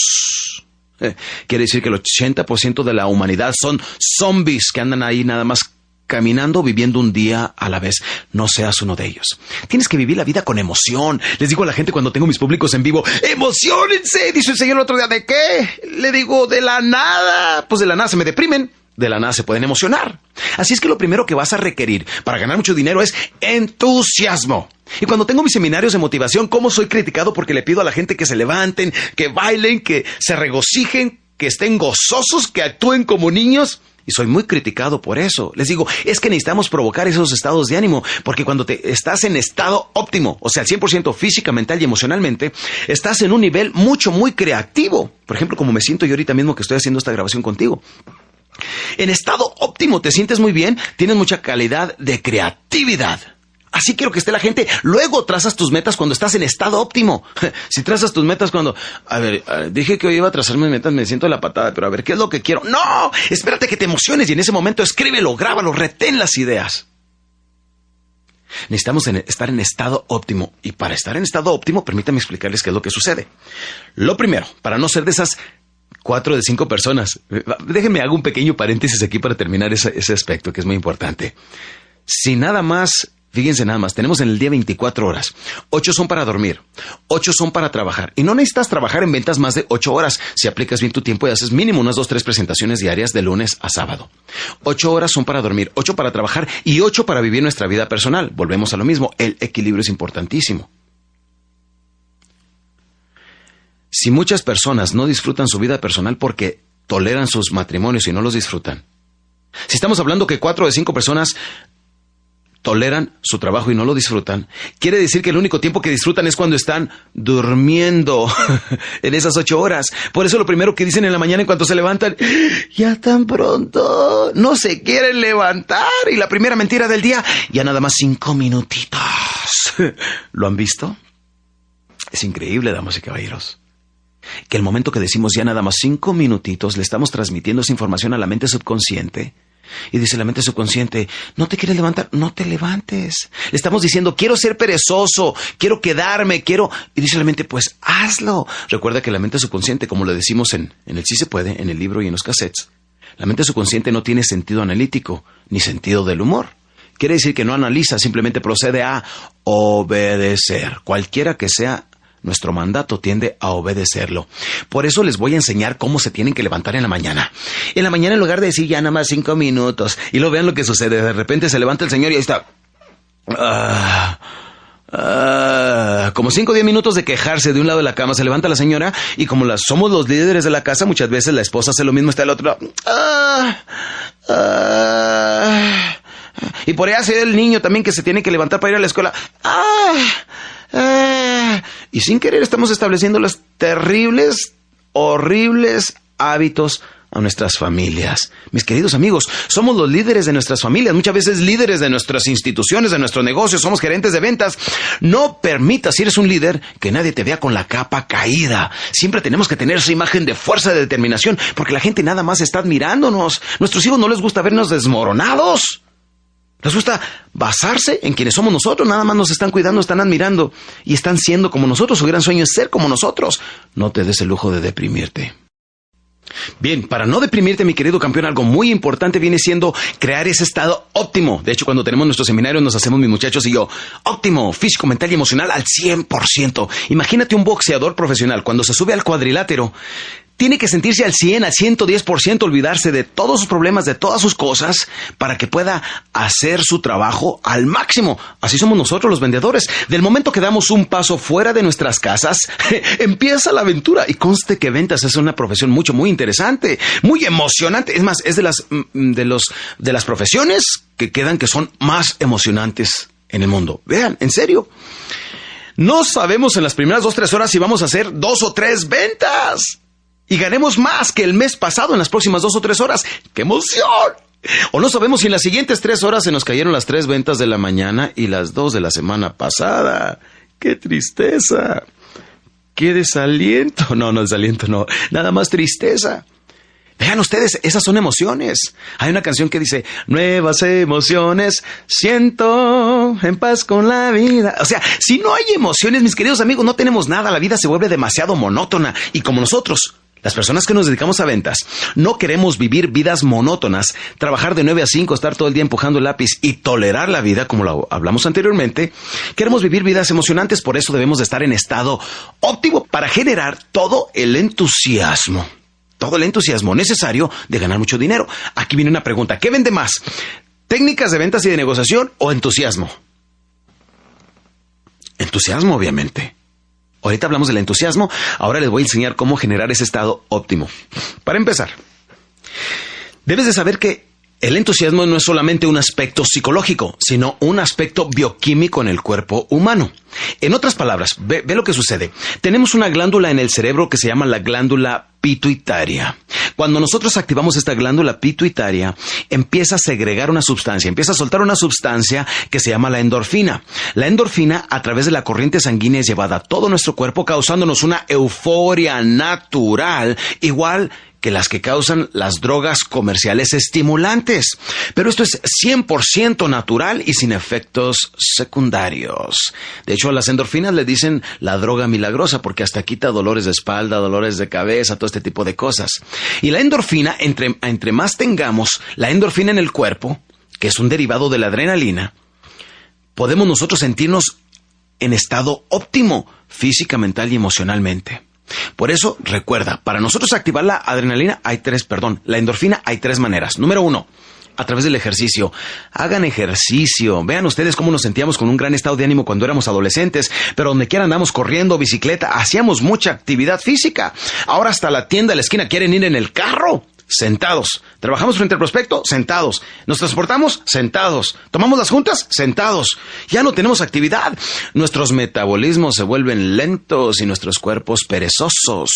Eh, quiere decir que el 80% de la humanidad son zombies que andan ahí nada más caminando, viviendo un día a la vez. No seas uno de ellos. Tienes que vivir la vida con emoción. Les digo a la gente cuando tengo mis públicos en vivo, emocionense. Dice el señor el otro día, ¿de qué? Le digo, de la nada. Pues de la nada se me deprimen. De la nada se pueden emocionar. Así es que lo primero que vas a requerir para ganar mucho dinero es entusiasmo. Y cuando tengo mis seminarios de motivación, ¿cómo soy criticado? Porque le pido a la gente que se levanten, que bailen, que se regocijen, que estén gozosos, que actúen como niños y soy muy criticado por eso. Les digo, es que necesitamos provocar esos estados de ánimo, porque cuando te estás en estado óptimo, o sea, al 100% física, mental y emocionalmente, estás en un nivel mucho, muy creativo. Por ejemplo, como me siento yo ahorita mismo que estoy haciendo esta grabación contigo. En estado óptimo te sientes muy bien, tienes mucha calidad de creatividad. Así quiero que esté la gente. Luego trazas tus metas cuando estás en estado óptimo. Si trazas tus metas cuando, a ver, dije que hoy iba a trazar mis metas, me siento la patada, pero a ver, ¿qué es lo que quiero? No, espérate que te emociones y en ese momento escríbelo, grábalo, retén las ideas. Necesitamos estar en estado óptimo. Y para estar en estado óptimo, permítanme explicarles qué es lo que sucede. Lo primero, para no ser de esas cuatro de cinco personas, déjenme hago un pequeño paréntesis aquí para terminar ese aspecto que es muy importante. Si nada más Fíjense nada más, tenemos en el día 24 horas. 8 son para dormir, 8 son para trabajar. Y no necesitas trabajar en ventas más de 8 horas si aplicas bien tu tiempo y haces mínimo unas 2, 3 presentaciones diarias de lunes a sábado. 8 horas son para dormir, 8 para trabajar y 8 para vivir nuestra vida personal. Volvemos a lo mismo, el equilibrio es importantísimo. Si muchas personas no disfrutan su vida personal porque toleran sus matrimonios y no los disfrutan, si estamos hablando que 4 de 5 personas toleran su trabajo y no lo disfrutan, quiere decir que el único tiempo que disfrutan es cuando están durmiendo en esas ocho horas. Por eso lo primero que dicen en la mañana en cuanto se levantan, ya tan pronto, no se quieren levantar. Y la primera mentira del día, ya nada más cinco minutitos. ¿Lo han visto? Es increíble, damas y caballeros. Que el momento que decimos ya nada más cinco minutitos, le estamos transmitiendo esa información a la mente subconsciente y dice la mente subconsciente, no te quieres levantar, no te levantes. Le estamos diciendo, quiero ser perezoso, quiero quedarme, quiero... Y dice la mente, pues hazlo. Recuerda que la mente subconsciente, como lo decimos en, en el Sí se puede, en el libro y en los cassettes, la mente subconsciente no tiene sentido analítico, ni sentido del humor. Quiere decir que no analiza, simplemente procede a obedecer, cualquiera que sea nuestro mandato tiende a obedecerlo. Por eso les voy a enseñar cómo se tienen que levantar en la mañana. En la mañana, en lugar de decir ya nada más cinco minutos, y lo vean lo que sucede, de repente se levanta el señor y ahí está. Ah, ah, como cinco o diez minutos de quejarse de un lado de la cama, se levanta la señora y como las, somos los líderes de la casa, muchas veces la esposa hace lo mismo, está el otro. Ah, y por ahí hace el niño también que se tiene que levantar para ir a la escuela. ¡Ah! Y sin querer estamos estableciendo los terribles, horribles hábitos a nuestras familias. Mis queridos amigos, somos los líderes de nuestras familias, muchas veces líderes de nuestras instituciones, de nuestros negocios, somos gerentes de ventas. No permitas, si eres un líder, que nadie te vea con la capa caída. Siempre tenemos que tener esa imagen de fuerza, de determinación, porque la gente nada más está admirándonos. Nuestros hijos no les gusta vernos desmoronados. Les gusta basarse en quienes somos nosotros, nada más nos están cuidando, están admirando y están siendo como nosotros. Su gran sueño es ser como nosotros. No te des el lujo de deprimirte. Bien, para no deprimirte, mi querido campeón, algo muy importante viene siendo crear ese estado óptimo. De hecho, cuando tenemos nuestro seminario nos hacemos mis muchachos y yo, óptimo, físico, mental y emocional al 100%. Imagínate un boxeador profesional cuando se sube al cuadrilátero tiene que sentirse al 100, al 110%, olvidarse de todos sus problemas, de todas sus cosas, para que pueda hacer su trabajo al máximo. Así somos nosotros los vendedores. Del momento que damos un paso fuera de nuestras casas, empieza la aventura. Y conste que ventas es una profesión mucho, muy interesante, muy emocionante. Es más, es de las, mm, de los, de las profesiones que quedan que son más emocionantes en el mundo. Vean, en serio. No sabemos en las primeras dos, tres horas si vamos a hacer dos o tres ventas y ganemos más que el mes pasado en las próximas dos o tres horas. ¡Qué emoción! O no sabemos si en las siguientes tres horas se nos cayeron las tres ventas de la mañana y las dos de la semana pasada. ¡Qué tristeza! ¡Qué desaliento! No, no desaliento, no. Nada más tristeza. Vean ustedes, esas son emociones. Hay una canción que dice, nuevas emociones, siento en paz con la vida. O sea, si no hay emociones, mis queridos amigos, no tenemos nada. La vida se vuelve demasiado monótona. Y como nosotros las personas que nos dedicamos a ventas no queremos vivir vidas monótonas, trabajar de 9 a 5, estar todo el día empujando el lápiz y tolerar la vida, como lo hablamos anteriormente. Queremos vivir vidas emocionantes, por eso debemos de estar en estado óptimo para generar todo el entusiasmo. Todo el entusiasmo necesario de ganar mucho dinero. Aquí viene una pregunta. ¿Qué vende más? ¿Técnicas de ventas y de negociación o entusiasmo? Entusiasmo, obviamente. Ahorita hablamos del entusiasmo, ahora les voy a enseñar cómo generar ese estado óptimo. Para empezar, debes de saber que el entusiasmo no es solamente un aspecto psicológico, sino un aspecto bioquímico en el cuerpo humano. En otras palabras, ve, lo que sucede. Tenemos una glándula en el cerebro que se llama la glándula pituitaria. Cuando nosotros activamos esta glándula pituitaria, empieza a segregar una sustancia, empieza a soltar una sustancia que se llama la endorfina. La endorfina, a través de la corriente sanguínea, es llevada a todo nuestro cuerpo, causándonos una euforia natural, igual que las que causan las drogas comerciales estimulantes. Pero esto es 100% natural y sin efectos secundarios. De hecho, las endorfinas le dicen la droga milagrosa porque hasta quita dolores de espalda, dolores de cabeza, todo este tipo de cosas. Y la endorfina, entre, entre más tengamos la endorfina en el cuerpo, que es un derivado de la adrenalina, podemos nosotros sentirnos en estado óptimo física, mental y emocionalmente. Por eso, recuerda, para nosotros activar la adrenalina hay tres, perdón, la endorfina hay tres maneras. Número uno, a través del ejercicio. Hagan ejercicio. Vean ustedes cómo nos sentíamos con un gran estado de ánimo cuando éramos adolescentes, pero donde quiera andamos corriendo, bicicleta, hacíamos mucha actividad física. Ahora hasta la tienda de la esquina quieren ir en el carro sentados. Trabajamos frente al prospecto, sentados. Nos transportamos, sentados. Tomamos las juntas, sentados. Ya no tenemos actividad. Nuestros metabolismos se vuelven lentos y nuestros cuerpos perezosos.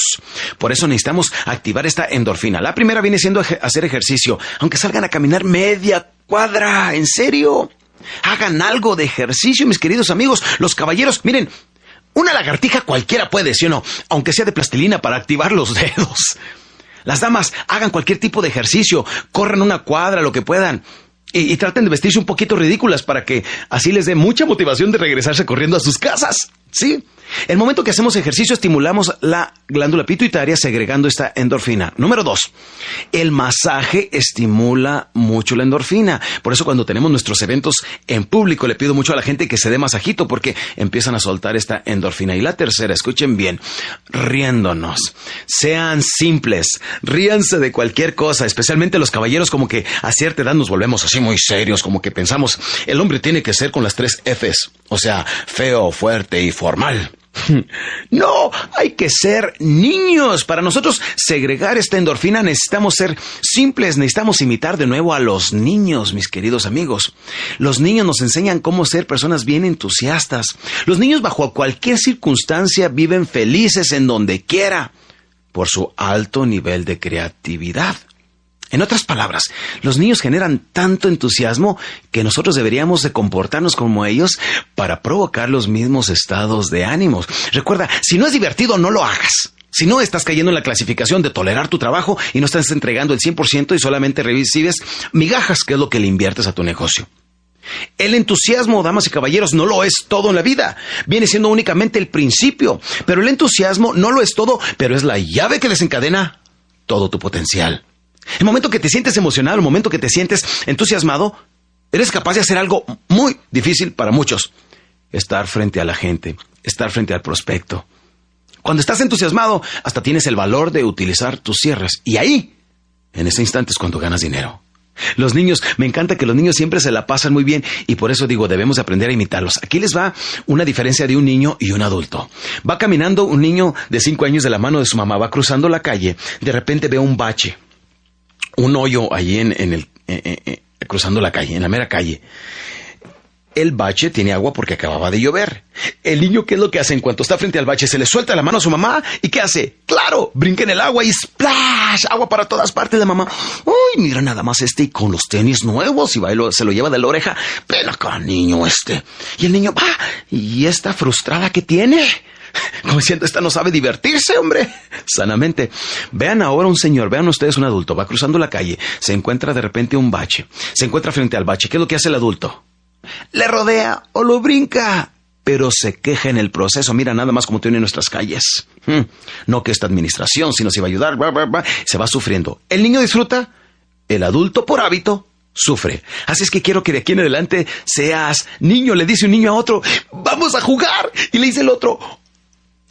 Por eso necesitamos activar esta endorfina. La primera viene siendo hacer ejercicio, aunque salgan a caminar media cuadra. ¿En serio? Hagan algo de ejercicio, mis queridos amigos. Los caballeros, miren, una lagartija cualquiera puede, ¿sí o no? Aunque sea de plastilina para activar los dedos. Las damas hagan cualquier tipo de ejercicio, corran una cuadra, lo que puedan. Y, traten de vestirse un poquito ridículas para que así les dé mucha motivación de regresarse corriendo a sus casas. ¿Sí? El momento que hacemos ejercicio estimulamos la glándula pituitaria segregando esta endorfina. Número dos, el masaje estimula mucho la endorfina. Por eso cuando tenemos nuestros eventos en público le pido mucho a la gente que se dé masajito porque empiezan a soltar esta endorfina. Y la tercera, escuchen bien, riéndonos. Sean simples, ríanse de cualquier cosa, especialmente los caballeros como que a cierta edad nos volvemos así muy serios, como que pensamos, el hombre tiene que ser con las tres Fs, o sea, feo, fuerte y formal. No, hay que ser niños. Para nosotros segregar esta endorfina necesitamos ser simples, necesitamos imitar de nuevo a los niños, mis queridos amigos. Los niños nos enseñan cómo ser personas bien entusiastas. Los niños bajo cualquier circunstancia viven felices en donde quiera por su alto nivel de creatividad. En otras palabras, los niños generan tanto entusiasmo que nosotros deberíamos de comportarnos como ellos para provocar los mismos estados de ánimos. Recuerda, si no es divertido, no lo hagas. Si no, estás cayendo en la clasificación de tolerar tu trabajo y no estás entregando el 100% y solamente recibes migajas, que es lo que le inviertes a tu negocio. El entusiasmo, damas y caballeros, no lo es todo en la vida. Viene siendo únicamente el principio. Pero el entusiasmo no lo es todo, pero es la llave que desencadena todo tu potencial. El momento que te sientes emocionado, el momento que te sientes entusiasmado, eres capaz de hacer algo muy difícil para muchos. Estar frente a la gente, estar frente al prospecto. Cuando estás entusiasmado, hasta tienes el valor de utilizar tus cierres. Y ahí, en ese instante es cuando ganas dinero. Los niños, me encanta que los niños siempre se la pasan muy bien y por eso digo, debemos aprender a imitarlos. Aquí les va una diferencia de un niño y un adulto. Va caminando un niño de cinco años de la mano de su mamá, va cruzando la calle, de repente ve un bache un hoyo allí en, el, eh, eh, eh, cruzando la calle, en la mera calle. El bache tiene agua porque acababa de llover. El niño, ¿qué es lo que hace? En cuanto está frente al bache, se le suelta la mano a su mamá. ¿Y qué hace? Claro, brinca en el agua y splash, agua para todas partes. La mamá, uy, mira nada más este y con los tenis nuevos y va se lo lleva de la oreja. Ven acá, niño este. Y el niño, va, ¿y esta frustrada que tiene? Como diciendo, esta no sabe divertirse, hombre. Sanamente. Vean ahora un señor, vean ustedes un adulto, va cruzando la calle, se encuentra de repente un bache, se encuentra frente al bache. ¿Qué es lo que hace el adulto? Le rodea o lo brinca pero se queja en el proceso. Mira nada más como tiene nuestras calles. Hmm. No que esta administración, sino si va a ayudar, se va sufriendo. El niño disfruta, el adulto por hábito sufre. Así es que quiero que de aquí en adelante seas niño, le dice un niño a otro, vamos a jugar. Y le dice el otro,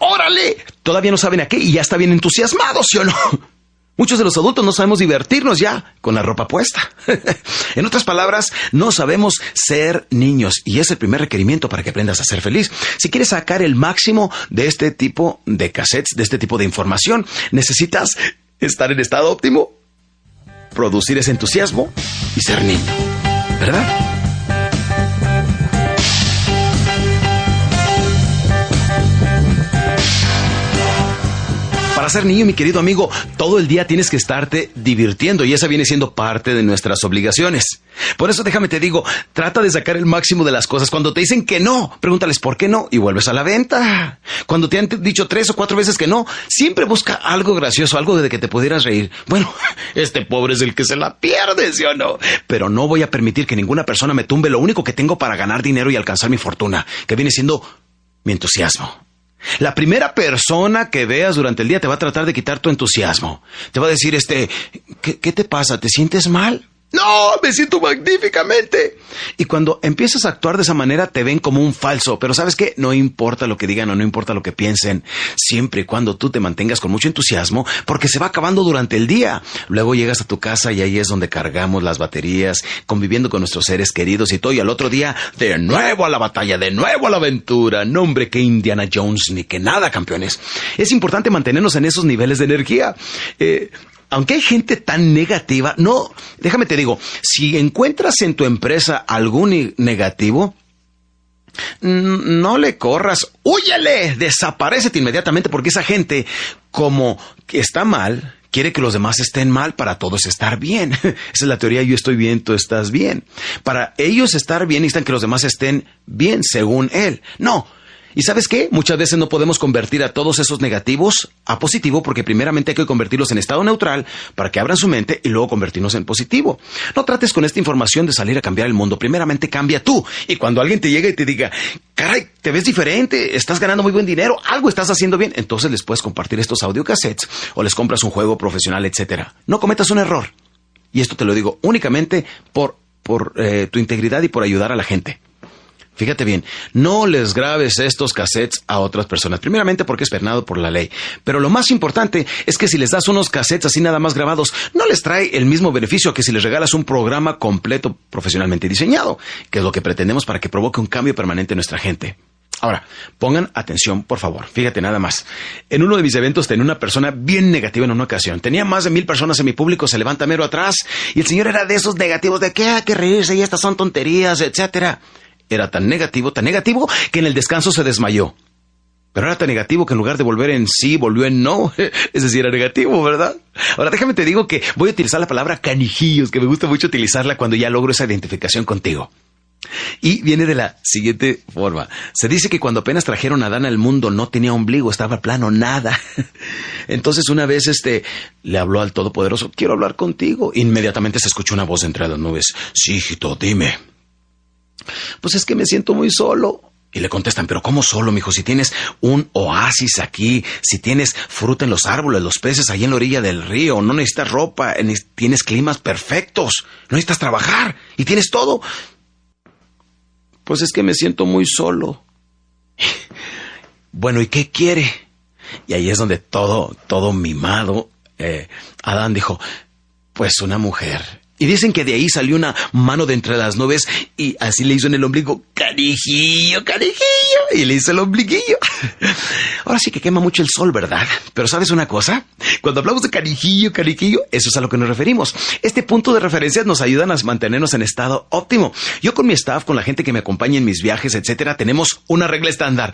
¡Órale! Todavía no saben a qué y ya está bien entusiasmado, ¿sí o no? Muchos de los adultos no sabemos divertirnos ya con la ropa puesta. en otras palabras, no sabemos ser niños y es el primer requerimiento para que aprendas a ser feliz. Si quieres sacar el máximo de este tipo de cassettes, de este tipo de información, necesitas estar en estado óptimo, producir ese entusiasmo y ser niño. ¿Verdad? Para ser niño, mi querido amigo, todo el día tienes que estarte divirtiendo y esa viene siendo parte de nuestras obligaciones. Por eso déjame te digo, trata de sacar el máximo de las cosas. Cuando te dicen que no, pregúntales por qué no y vuelves a la venta. Cuando te han dicho tres o cuatro veces que no, siempre busca algo gracioso, algo de que te pudieras reír. Bueno, este pobre es el que se la pierde, ¿sí o no? Pero no voy a permitir que ninguna persona me tumbe lo único que tengo para ganar dinero y alcanzar mi fortuna, que viene siendo mi entusiasmo. La primera persona que veas durante el día te va a tratar de quitar tu entusiasmo. Te va a decir, este, ¿qué, qué te pasa? ¿Te sientes mal? No, me siento magníficamente. Y cuando empiezas a actuar de esa manera, te ven como un falso. Pero sabes qué? No importa lo que digan o no importa lo que piensen, siempre y cuando tú te mantengas con mucho entusiasmo, porque se va acabando durante el día. Luego llegas a tu casa y ahí es donde cargamos las baterías, conviviendo con nuestros seres queridos y todo. Y al otro día, de nuevo a la batalla, de nuevo a la aventura. No, hombre, que Indiana Jones ni que nada, campeones. Es importante mantenernos en esos niveles de energía. Eh, aunque hay gente tan negativa, no, déjame te digo, si encuentras en tu empresa algún negativo, no le corras, huyele, desaparecete inmediatamente porque esa gente, como está mal, quiere que los demás estén mal para todos estar bien. Esa es la teoría, yo estoy bien, tú estás bien. Para ellos estar bien necesitan que los demás estén bien, según él. No, ¿Y sabes qué? Muchas veces no podemos convertir a todos esos negativos a positivo porque primeramente hay que convertirlos en estado neutral para que abran su mente y luego convertirnos en positivo. No trates con esta información de salir a cambiar el mundo. Primeramente cambia tú. Y cuando alguien te llega y te diga, caray, te ves diferente, estás ganando muy buen dinero, algo estás haciendo bien, entonces les puedes compartir estos audiocassettes o les compras un juego profesional, etcétera. No cometas un error. Y esto te lo digo únicamente por, por eh, tu integridad y por ayudar a la gente. Fíjate bien, no les grabes estos cassettes a otras personas, primeramente porque es pernado por la ley, pero lo más importante es que si les das unos cassettes así nada más grabados, no les trae el mismo beneficio que si les regalas un programa completo profesionalmente diseñado, que es lo que pretendemos para que provoque un cambio permanente en nuestra gente. Ahora, pongan atención, por favor. Fíjate nada más. En uno de mis eventos tenía una persona bien negativa en una ocasión. Tenía más de mil personas en mi público, se levanta mero atrás, y el señor era de esos negativos de que hay que reírse y estas son tonterías, etcétera era tan negativo, tan negativo, que en el descanso se desmayó. Pero era tan negativo que en lugar de volver en sí, volvió en no. Es decir, era negativo, ¿verdad? Ahora déjame te digo que voy a utilizar la palabra canijillos, que me gusta mucho utilizarla cuando ya logro esa identificación contigo. Y viene de la siguiente forma. Se dice que cuando apenas trajeron a Adán al mundo no tenía ombligo, estaba plano, nada. Entonces una vez este le habló al Todopoderoso, quiero hablar contigo. Inmediatamente se escuchó una voz entre las nubes. Sí, hijito, dime. Pues es que me siento muy solo. Y le contestan, pero ¿cómo solo, mijo? Si tienes un oasis aquí, si tienes fruta en los árboles, los peces ahí en la orilla del río, no necesitas ropa, tienes climas perfectos, no necesitas trabajar y tienes todo. Pues es que me siento muy solo. bueno, ¿y qué quiere? Y ahí es donde todo, todo mimado, eh, Adán dijo, pues una mujer. Y dicen que de ahí salió una mano de entre las nubes y así le hizo en el ombligo, carijillo, carijillo, y le hizo el ombliguillo. Ahora sí que quema mucho el sol, ¿verdad? Pero ¿sabes una cosa? Cuando hablamos de carijillo, carijillo, eso es a lo que nos referimos. Este punto de referencia nos ayudan a mantenernos en estado óptimo. Yo con mi staff, con la gente que me acompaña en mis viajes, etcétera, tenemos una regla estándar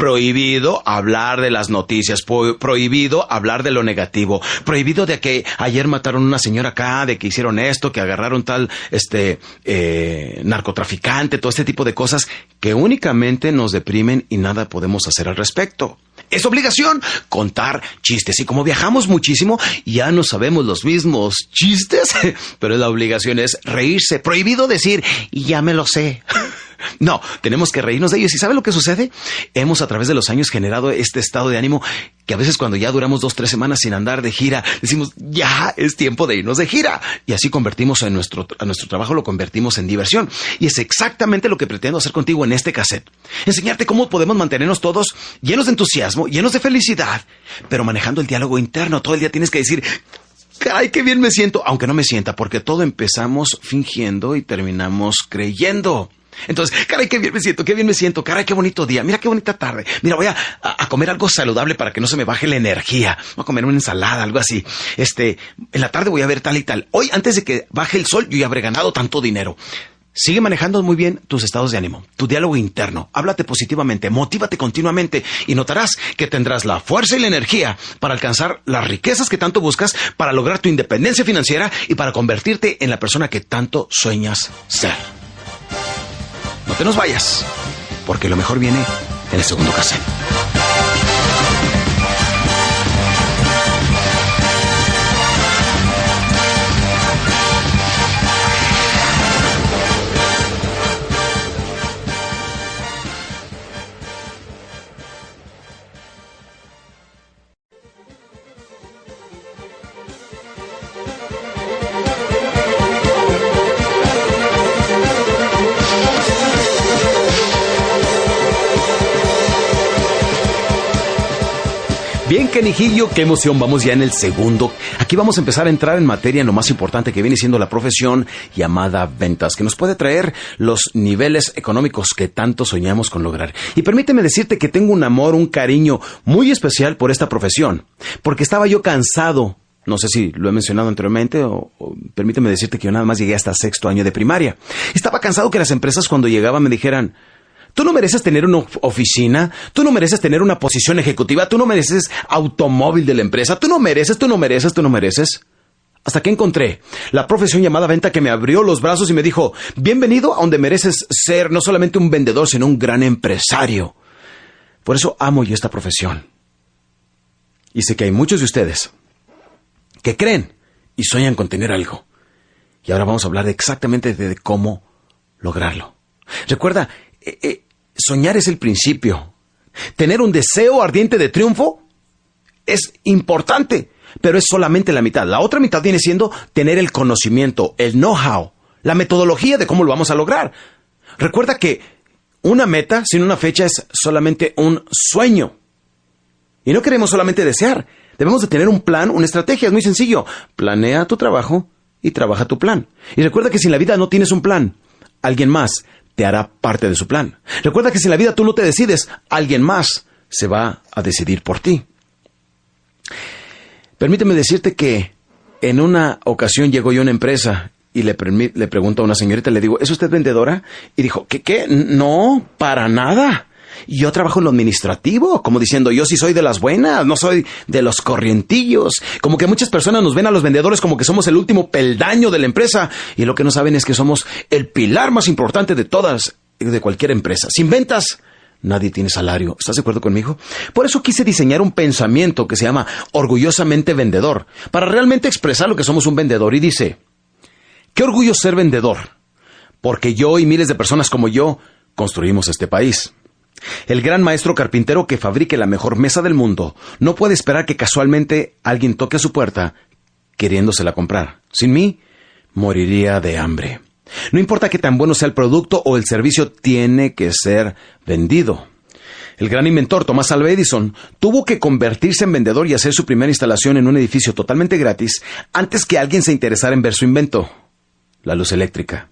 prohibido hablar de las noticias, prohibido hablar de lo negativo, prohibido de que ayer mataron a una señora acá, de que hicieron esto, que agarraron tal este eh, narcotraficante, todo este tipo de cosas que únicamente nos deprimen y nada podemos hacer al respecto. Es obligación contar chistes y como viajamos muchísimo ya no sabemos los mismos chistes, pero la obligación es reírse, prohibido decir ya me lo sé. No, tenemos que reírnos de ellos. ¿Y sabe lo que sucede? Hemos a través de los años generado este estado de ánimo que a veces cuando ya duramos dos, tres semanas sin andar de gira, decimos, ya es tiempo de irnos de gira. Y así convertimos en nuestro, a nuestro trabajo, lo convertimos en diversión. Y es exactamente lo que pretendo hacer contigo en este cassette. Enseñarte cómo podemos mantenernos todos llenos de entusiasmo, llenos de felicidad, pero manejando el diálogo interno. Todo el día tienes que decir, ay, qué bien me siento, aunque no me sienta, porque todo empezamos fingiendo y terminamos creyendo. Entonces, caray, qué bien me siento, qué bien me siento, caray, qué bonito día, mira qué bonita tarde. Mira, voy a, comer algo saludable para que no se me baje la energía. Voy a comer una ensalada, algo así. Este, en la tarde voy a ver tal y tal. Hoy, antes de que baje el sol, yo ya habré ganado tanto dinero. Sigue manejando muy bien tus estados de ánimo, tu diálogo interno. Háblate positivamente, motívate continuamente y notarás que tendrás la fuerza y la energía para alcanzar las riquezas que tanto buscas, para lograr tu independencia financiera y para convertirte en la persona que tanto sueñas ser. No te nos vayas, porque lo mejor viene en el segundo cassette. Bien, Kenijillo, qué emoción, vamos ya en el segundo. Aquí vamos a empezar a entrar en materia en lo más importante que viene siendo la profesión llamada ventas, que nos puede traer los niveles económicos que tanto soñamos con lograr. Y permíteme decirte que tengo un amor, un cariño muy especial por esta profesión, porque estaba yo cansado no sé si lo he mencionado anteriormente o, o, permíteme decirte que yo nada más llegué hasta sexto año de primaria. Estaba cansado que las empresas cuando llegaban me dijeran, Tú no mereces tener una oficina, tú no mereces tener una posición ejecutiva, tú no mereces automóvil de la empresa, tú no mereces, tú no mereces, tú no mereces. Hasta que encontré la profesión llamada venta que me abrió los brazos y me dijo, bienvenido a donde mereces ser no solamente un vendedor, sino un gran empresario. Por eso amo yo esta profesión. Y sé que hay muchos de ustedes que creen y sueñan con tener algo. Y ahora vamos a hablar exactamente de cómo lograrlo. Recuerda, eh, eh, soñar es el principio. Tener un deseo ardiente de triunfo es importante, pero es solamente la mitad. La otra mitad viene siendo tener el conocimiento, el know-how, la metodología de cómo lo vamos a lograr. Recuerda que una meta sin una fecha es solamente un sueño. Y no queremos solamente desear, debemos de tener un plan, una estrategia, es muy sencillo. Planea tu trabajo y trabaja tu plan. Y recuerda que si en la vida no tienes un plan, alguien más te hará parte de su plan. Recuerda que si en la vida tú no te decides, alguien más se va a decidir por ti. Permíteme decirte que en una ocasión llegó yo a una empresa y le, le pregunto a una señorita, le digo, ¿es usted vendedora? Y dijo, ¿qué qué? No, para nada. Yo trabajo en lo administrativo, como diciendo, yo sí soy de las buenas, no soy de los corrientillos. Como que muchas personas nos ven a los vendedores como que somos el último peldaño de la empresa y lo que no saben es que somos el pilar más importante de todas, de cualquier empresa. Sin ventas, nadie tiene salario. ¿Estás de acuerdo conmigo? Por eso quise diseñar un pensamiento que se llama orgullosamente vendedor, para realmente expresar lo que somos un vendedor. Y dice, qué orgullo ser vendedor, porque yo y miles de personas como yo construimos este país. El gran maestro carpintero que fabrique la mejor mesa del mundo no puede esperar que casualmente alguien toque a su puerta queriéndosela comprar. Sin mí, moriría de hambre. No importa qué tan bueno sea el producto o el servicio, tiene que ser vendido. El gran inventor Thomas Alva Edison tuvo que convertirse en vendedor y hacer su primera instalación en un edificio totalmente gratis antes que alguien se interesara en ver su invento, la luz eléctrica.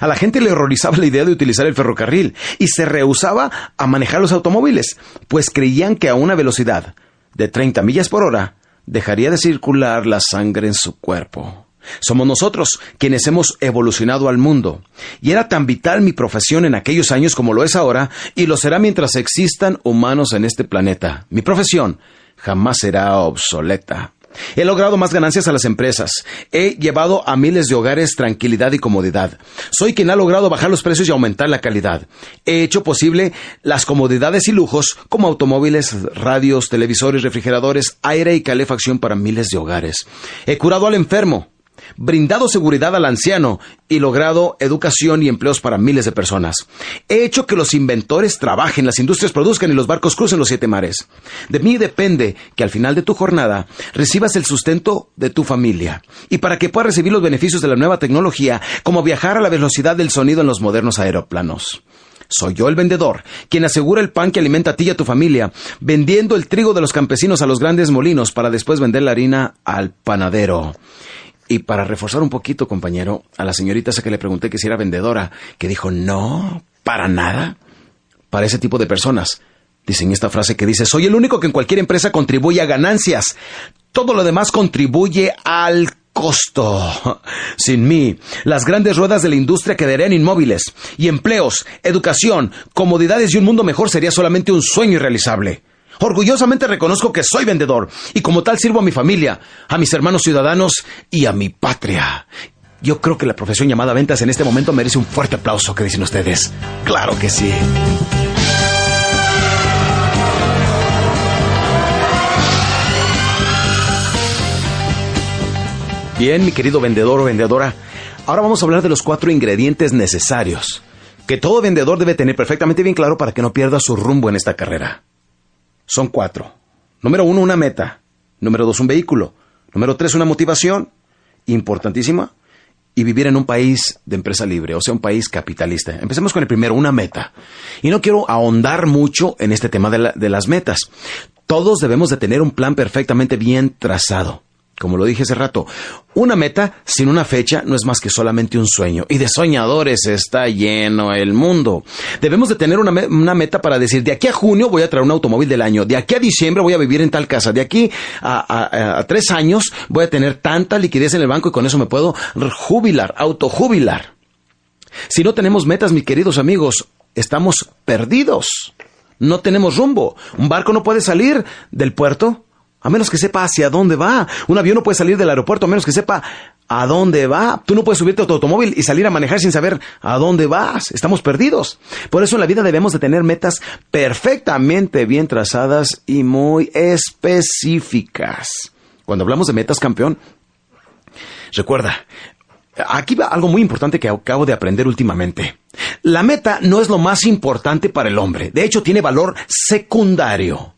A la gente le horrorizaba la idea de utilizar el ferrocarril y se rehusaba a manejar los automóviles, pues creían que a una velocidad de 30 millas por hora dejaría de circular la sangre en su cuerpo. Somos nosotros quienes hemos evolucionado al mundo. Y era tan vital mi profesión en aquellos años como lo es ahora, y lo será mientras existan humanos en este planeta. Mi profesión jamás será obsoleta. He logrado más ganancias a las empresas. He llevado a miles de hogares tranquilidad y comodidad. Soy quien ha logrado bajar los precios y aumentar la calidad. He hecho posible las comodidades y lujos como automóviles, radios, televisores, refrigeradores, aire y calefacción para miles de hogares. He curado al enfermo brindado seguridad al anciano y logrado educación y empleos para miles de personas. He hecho que los inventores trabajen, las industrias produzcan y los barcos crucen los siete mares. De mí depende que al final de tu jornada recibas el sustento de tu familia y para que puedas recibir los beneficios de la nueva tecnología, como viajar a la velocidad del sonido en los modernos aeroplanos. Soy yo el vendedor, quien asegura el pan que alimenta a ti y a tu familia, vendiendo el trigo de los campesinos a los grandes molinos para después vender la harina al panadero. Y para reforzar un poquito, compañero, a la señorita esa que le pregunté que si era vendedora, que dijo, no, para nada. Para ese tipo de personas. Dicen esta frase que dice, soy el único que en cualquier empresa contribuye a ganancias. Todo lo demás contribuye al costo. Sin mí, las grandes ruedas de la industria quedarían inmóviles y empleos, educación, comodidades y un mundo mejor sería solamente un sueño irrealizable. Orgullosamente reconozco que soy vendedor y como tal sirvo a mi familia, a mis hermanos ciudadanos y a mi patria. Yo creo que la profesión llamada ventas en este momento merece un fuerte aplauso. ¿Qué dicen ustedes? Claro que sí. Bien, mi querido vendedor o vendedora, ahora vamos a hablar de los cuatro ingredientes necesarios que todo vendedor debe tener perfectamente bien claro para que no pierda su rumbo en esta carrera. Son cuatro. Número uno, una meta. Número dos, un vehículo. Número tres, una motivación. Importantísima. Y vivir en un país de empresa libre, o sea, un país capitalista. Empecemos con el primero, una meta. Y no quiero ahondar mucho en este tema de, de las metas. Todos debemos de tener un plan perfectamente bien trazado. Como lo dije hace rato, una meta sin una fecha no es más que solamente un sueño. Y de soñadores está lleno el mundo. Debemos de tener una, meta para decir, de aquí a junio voy a traer un automóvil del año, de aquí a diciembre voy a vivir en tal casa, de aquí a, a tres años voy a tener tanta liquidez en el banco y con eso me puedo jubilar, autojubilar. Si no tenemos metas, mis queridos amigos, estamos perdidos. No tenemos rumbo. Un barco no puede salir del puerto a menos que sepa hacia dónde va. Un avión no puede salir del aeropuerto a menos que sepa a dónde va. Tú no puedes subirte a tu automóvil y salir a manejar sin saber a dónde vas. Estamos perdidos. Por eso en la vida debemos de tener metas perfectamente bien trazadas y muy específicas. Cuando hablamos de metas, campeón, recuerda, aquí va algo muy importante que acabo de aprender últimamente. La meta no es lo más importante para el hombre. De hecho, tiene valor secundario.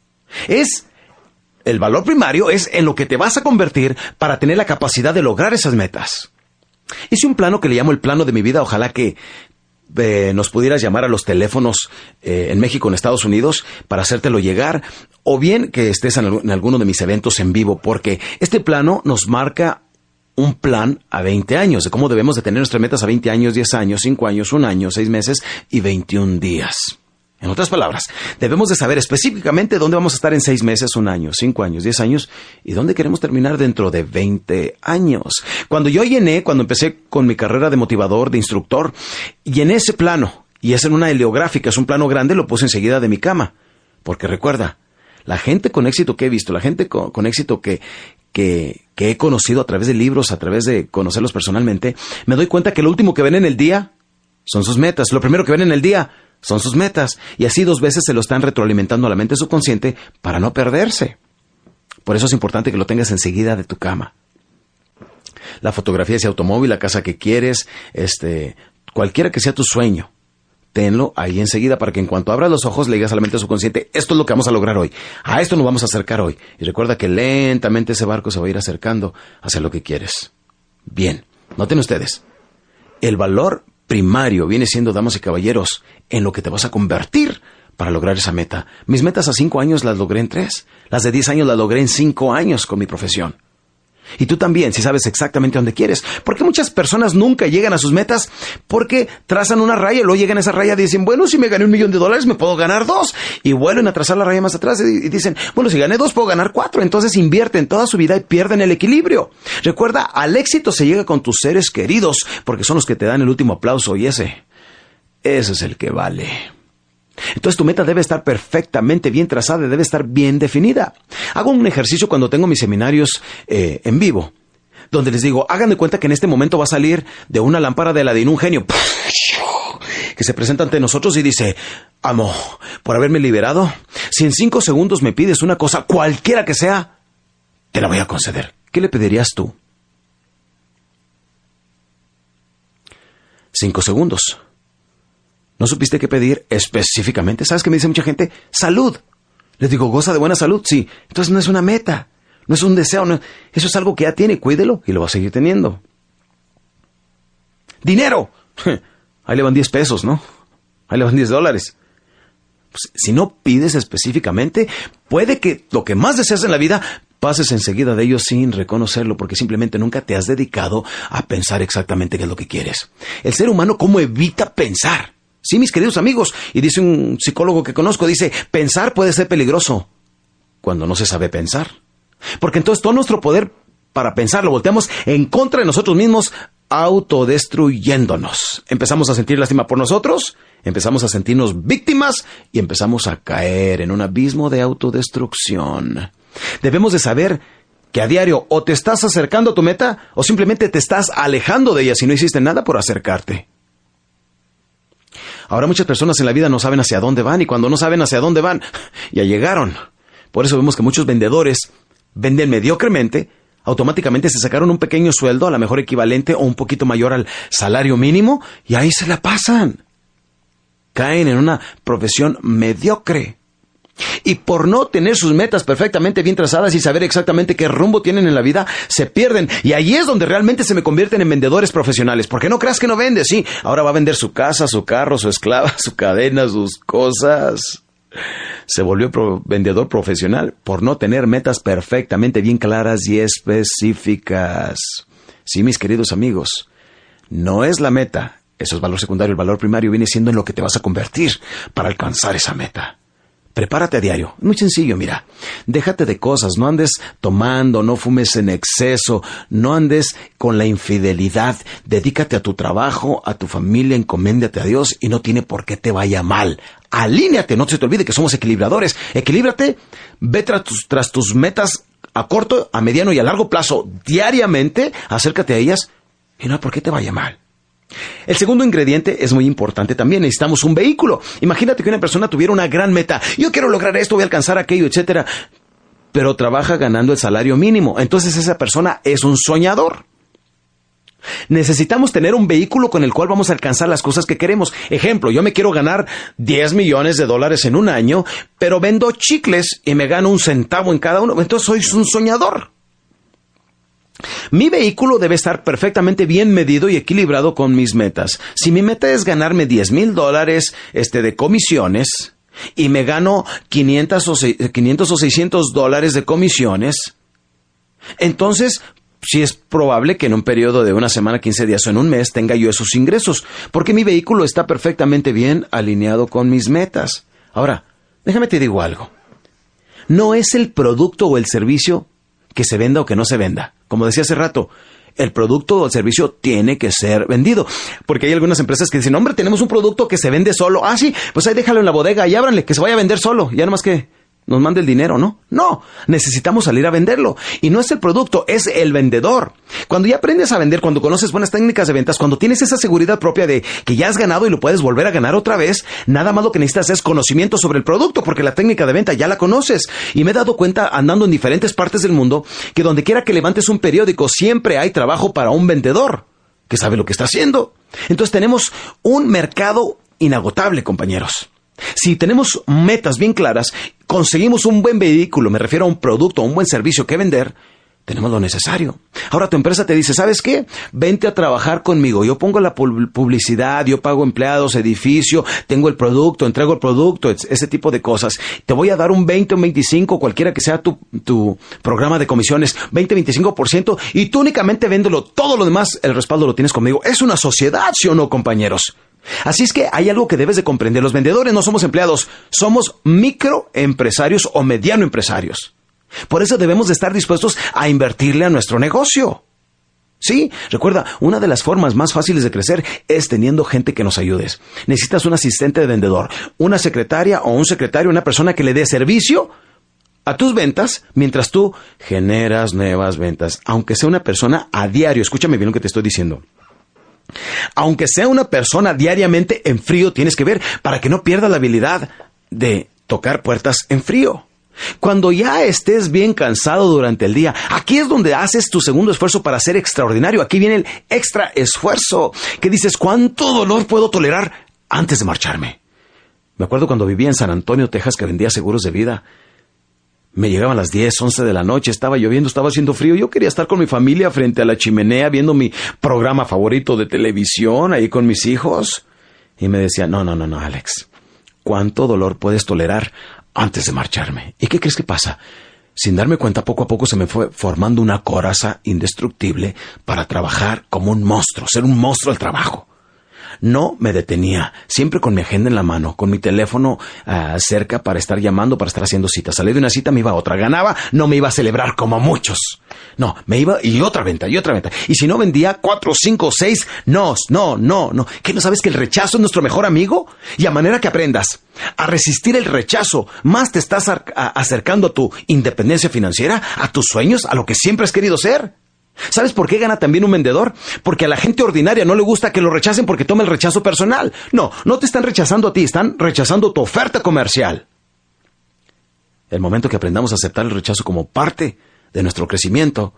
Es el valor primario es en lo que te vas a convertir para tener la capacidad de lograr esas metas. Hice un plano que le llamo el plano de mi vida. Ojalá que eh, nos pudieras llamar a los teléfonos eh, en México, en Estados Unidos, para hacértelo llegar, o bien que estés en, alguno de mis eventos en vivo, porque este plano nos marca un plan a 20 años, de cómo debemos de tener nuestras metas a 20 años, 10 años, 5 años, 1 año, 6 meses y 21 días. En otras palabras, debemos de saber específicamente dónde vamos a estar en seis meses, un año, cinco años, diez años y dónde queremos terminar dentro de veinte años. Cuando yo llené, cuando empecé con mi carrera de motivador, de instructor, llené ese plano y es en una heliográfica, es un plano grande, lo puse enseguida de mi cama. Porque recuerda, la gente con éxito que he visto, la gente con, éxito que, que, que he conocido a través de libros, a través de conocerlos personalmente, me doy cuenta que lo último que ven en el día son sus metas. Lo primero que ven en el día son sus metas, y así dos veces se lo están retroalimentando a la mente subconsciente para no perderse. Por eso es importante que lo tengas enseguida de tu cama. La fotografía de ese automóvil, la casa que quieres, este, cualquiera que sea tu sueño, tenlo ahí enseguida para que en cuanto abras los ojos le digas a la mente subconsciente, esto es lo que vamos a lograr hoy, a esto nos vamos a acercar hoy. Y recuerda que lentamente ese barco se va a ir acercando hacia lo que quieres. Bien, noten ustedes, el valor primario viene siendo, damas y caballeros, en lo que te vas a convertir para lograr esa meta. Mis metas a cinco años las logré en tres. Las de diez años las logré en cinco años con mi profesión. Y tú también, si sabes exactamente dónde quieres. Porque muchas personas nunca llegan a sus metas porque trazan una raya y luego llegan a esa raya y dicen, bueno, si me gané un millón de dólares, me puedo ganar dos. Y vuelven a trazar la raya más atrás y dicen, bueno, si gané dos, puedo ganar cuatro. Entonces invierten toda su vida y pierden el equilibrio. Recuerda, al éxito se llega con tus seres queridos porque son los que te dan el último aplauso y ese, ese es el que vale. Entonces tu meta debe estar perfectamente bien trazada, debe estar bien definida. Hago un ejercicio cuando tengo mis seminarios eh, en vivo, donde les digo, hagan de cuenta que en este momento va a salir de una lámpara de la un genio que se presenta ante nosotros y dice, amo, por haberme liberado, si en cinco segundos me pides una cosa, cualquiera que sea, te la voy a conceder. ¿Qué le pedirías tú? Cinco segundos. ¿No supiste qué pedir específicamente? ¿Sabes qué me dice mucha gente? Salud. Les digo, goza de buena salud, sí. Entonces no es una meta, no es un deseo, eso es algo que ya tiene, cuídelo y lo va a seguir teniendo. Dinero. Ahí le van 10 pesos, ¿no? Ahí le van 10 dólares. Pues, si no pides específicamente, puede que lo que más deseas en la vida pases enseguida de ello sin reconocerlo, porque simplemente nunca te has dedicado a pensar exactamente qué es lo que quieres. El ser humano, ¿cómo evita pensar? Sí, mis queridos amigos. Y dice un psicólogo que conozco, dice, pensar puede ser peligroso cuando no se sabe pensar. Porque entonces todo nuestro poder para pensar, lo volteamos en contra de nosotros mismos, autodestruyéndonos. Empezamos a sentir lástima por nosotros, empezamos a sentirnos víctimas y empezamos a caer en un abismo de autodestrucción. Debemos de saber que a diario o te estás acercando a tu meta o simplemente te estás alejando de ella si no hiciste nada por acercarte. Ahora muchas personas en la vida no saben hacia dónde van y cuando no saben hacia dónde van, ya llegaron. Por eso vemos que muchos vendedores venden mediocremente, automáticamente se sacaron un pequeño sueldo, a lo mejor equivalente o un poquito mayor al salario mínimo, y ahí se la pasan. Caen en una profesión mediocre. Y por no tener sus metas perfectamente bien trazadas y saber exactamente qué rumbo tienen en la vida, se pierden. Y ahí es donde realmente se me convierten en vendedores profesionales. Porque no creas que no vende, sí. Ahora va a vender su casa, su carro, su esclava, su cadena, sus cosas. Se volvió vendedor profesional por no tener metas perfectamente bien claras y específicas. Sí, mis queridos amigos, no es la meta. Eso es valor secundario. El valor primario viene siendo en lo que te vas a convertir para alcanzar esa meta. Prepárate a diario. Muy sencillo, mira. Déjate de cosas, no andes tomando, no fumes en exceso, no andes con la infidelidad. Dedícate a tu trabajo, a tu familia, encoméndate a Dios y no tiene por qué te vaya mal. Alíneate, no se te olvide que somos equilibradores. Equilíbrate, ve tras tus, metas a corto, a mediano y a largo plazo diariamente, acércate a ellas y no hay por qué te vaya mal. El segundo ingrediente es muy importante también. Necesitamos un vehículo. Imagínate que una persona tuviera una gran meta. Yo quiero lograr esto, voy a alcanzar aquello, etcétera. Pero trabaja ganando el salario mínimo. Entonces esa persona es un soñador. Necesitamos tener un vehículo con el cual vamos a alcanzar las cosas que queremos. Ejemplo, yo me quiero ganar 10 millones de dólares en un año, pero vendo chicles y me gano un centavo en cada uno. Entonces soy un soñador. Mi vehículo debe estar perfectamente bien medido y equilibrado con mis metas. Si mi meta es ganarme 10 mil dólares este, de comisiones y me gano 500 o, 500 o 600 dólares de comisiones, entonces sí es probable que en un periodo de una semana, 15 días o en un mes tenga yo esos ingresos, porque mi vehículo está perfectamente bien alineado con mis metas. Ahora, déjame te digo algo. No es el producto o el servicio que se venda o que no se venda. Como decía hace rato, el producto o el servicio tiene que ser vendido. Porque hay algunas empresas que dicen, hombre, tenemos un producto que se vende solo. Ah, sí, pues ahí déjalo en la bodega y ábranle, que se vaya a vender solo. Ya nomás que nos mande el dinero, ¿no? No, necesitamos salir a venderlo. Y no es el producto, es el vendedor. Cuando ya aprendes a vender, cuando conoces buenas técnicas de ventas, cuando tienes esa seguridad propia de que ya has ganado y lo puedes volver a ganar otra vez, nada más lo que necesitas es conocimiento sobre el producto, porque la técnica de venta ya la conoces. Y me he dado cuenta andando en diferentes partes del mundo que donde quiera que levantes un periódico, siempre hay trabajo para un vendedor que sabe lo que está haciendo. Entonces tenemos un mercado inagotable, compañeros. Si tenemos metas bien claras, conseguimos un buen vehículo, me refiero a un producto, a un buen servicio que vender, tenemos lo necesario. Ahora tu empresa te dice, ¿sabes qué? Vente a trabajar conmigo. Yo pongo la publicidad, yo pago empleados, edificio, tengo el producto, entrego el producto, ese tipo de cosas. Te voy a dar un 20 o un 25, cualquiera que sea tu, tu programa de comisiones, 20, 25%, y tú únicamente véndelo. Todo lo demás, el respaldo lo tienes conmigo. Es una sociedad, ¿sí o no, compañeros? Así es que hay algo que debes de comprender. Los vendedores no somos empleados, somos microempresarios o mediano empresarios. Por eso debemos de estar dispuestos a invertirle a nuestro negocio. Sí, recuerda, una de las formas más fáciles de crecer es teniendo gente que nos ayude. Necesitas un asistente de vendedor, una secretaria o un secretario, una persona que le dé servicio a tus ventas mientras tú generas nuevas ventas, aunque sea una persona a diario. Escúchame bien lo que te estoy diciendo. Aunque sea una persona diariamente en frío, tienes que ver para que no pierda la habilidad de tocar puertas en frío. Cuando ya estés bien cansado durante el día, aquí es donde haces tu segundo esfuerzo para ser extraordinario. Aquí viene el extra esfuerzo, que dices, ¿cuánto dolor puedo tolerar antes de marcharme? Me acuerdo cuando vivía en San Antonio, Texas, que vendía seguros de vida. Me llegaban las 10, 11 de la noche, estaba lloviendo, estaba haciendo frío. Yo quería estar con mi familia frente a la chimenea viendo mi programa favorito de televisión ahí con mis hijos. Y me decía, no, no, no, no, Alex, ¿cuánto dolor puedes tolerar antes de marcharme? ¿Y qué crees que pasa? Sin darme cuenta, poco a poco se me fue formando una coraza indestructible para trabajar como un monstruo, ser un monstruo al trabajo. No me detenía, siempre con mi agenda en la mano, con mi teléfono ah, cerca para estar llamando, para estar haciendo citas. Salí de una cita, me iba a otra. Ganaba, no me iba a celebrar como muchos. No, me iba y otra venta, y otra venta. Y si no vendía cuatro, cinco, seis, no, no, no, no. ¿Qué no sabes que el rechazo es nuestro mejor amigo? Y a manera que aprendas a resistir el rechazo, más te estás acercando a tu independencia financiera, a tus sueños, a lo que siempre has querido ser. ¿Sabes por qué gana también un vendedor? Porque a la gente ordinaria no le gusta que lo rechacen porque toma el rechazo personal. No, no te están rechazando a ti, están rechazando tu oferta comercial. El momento que aprendamos a aceptar el rechazo como parte de nuestro crecimiento,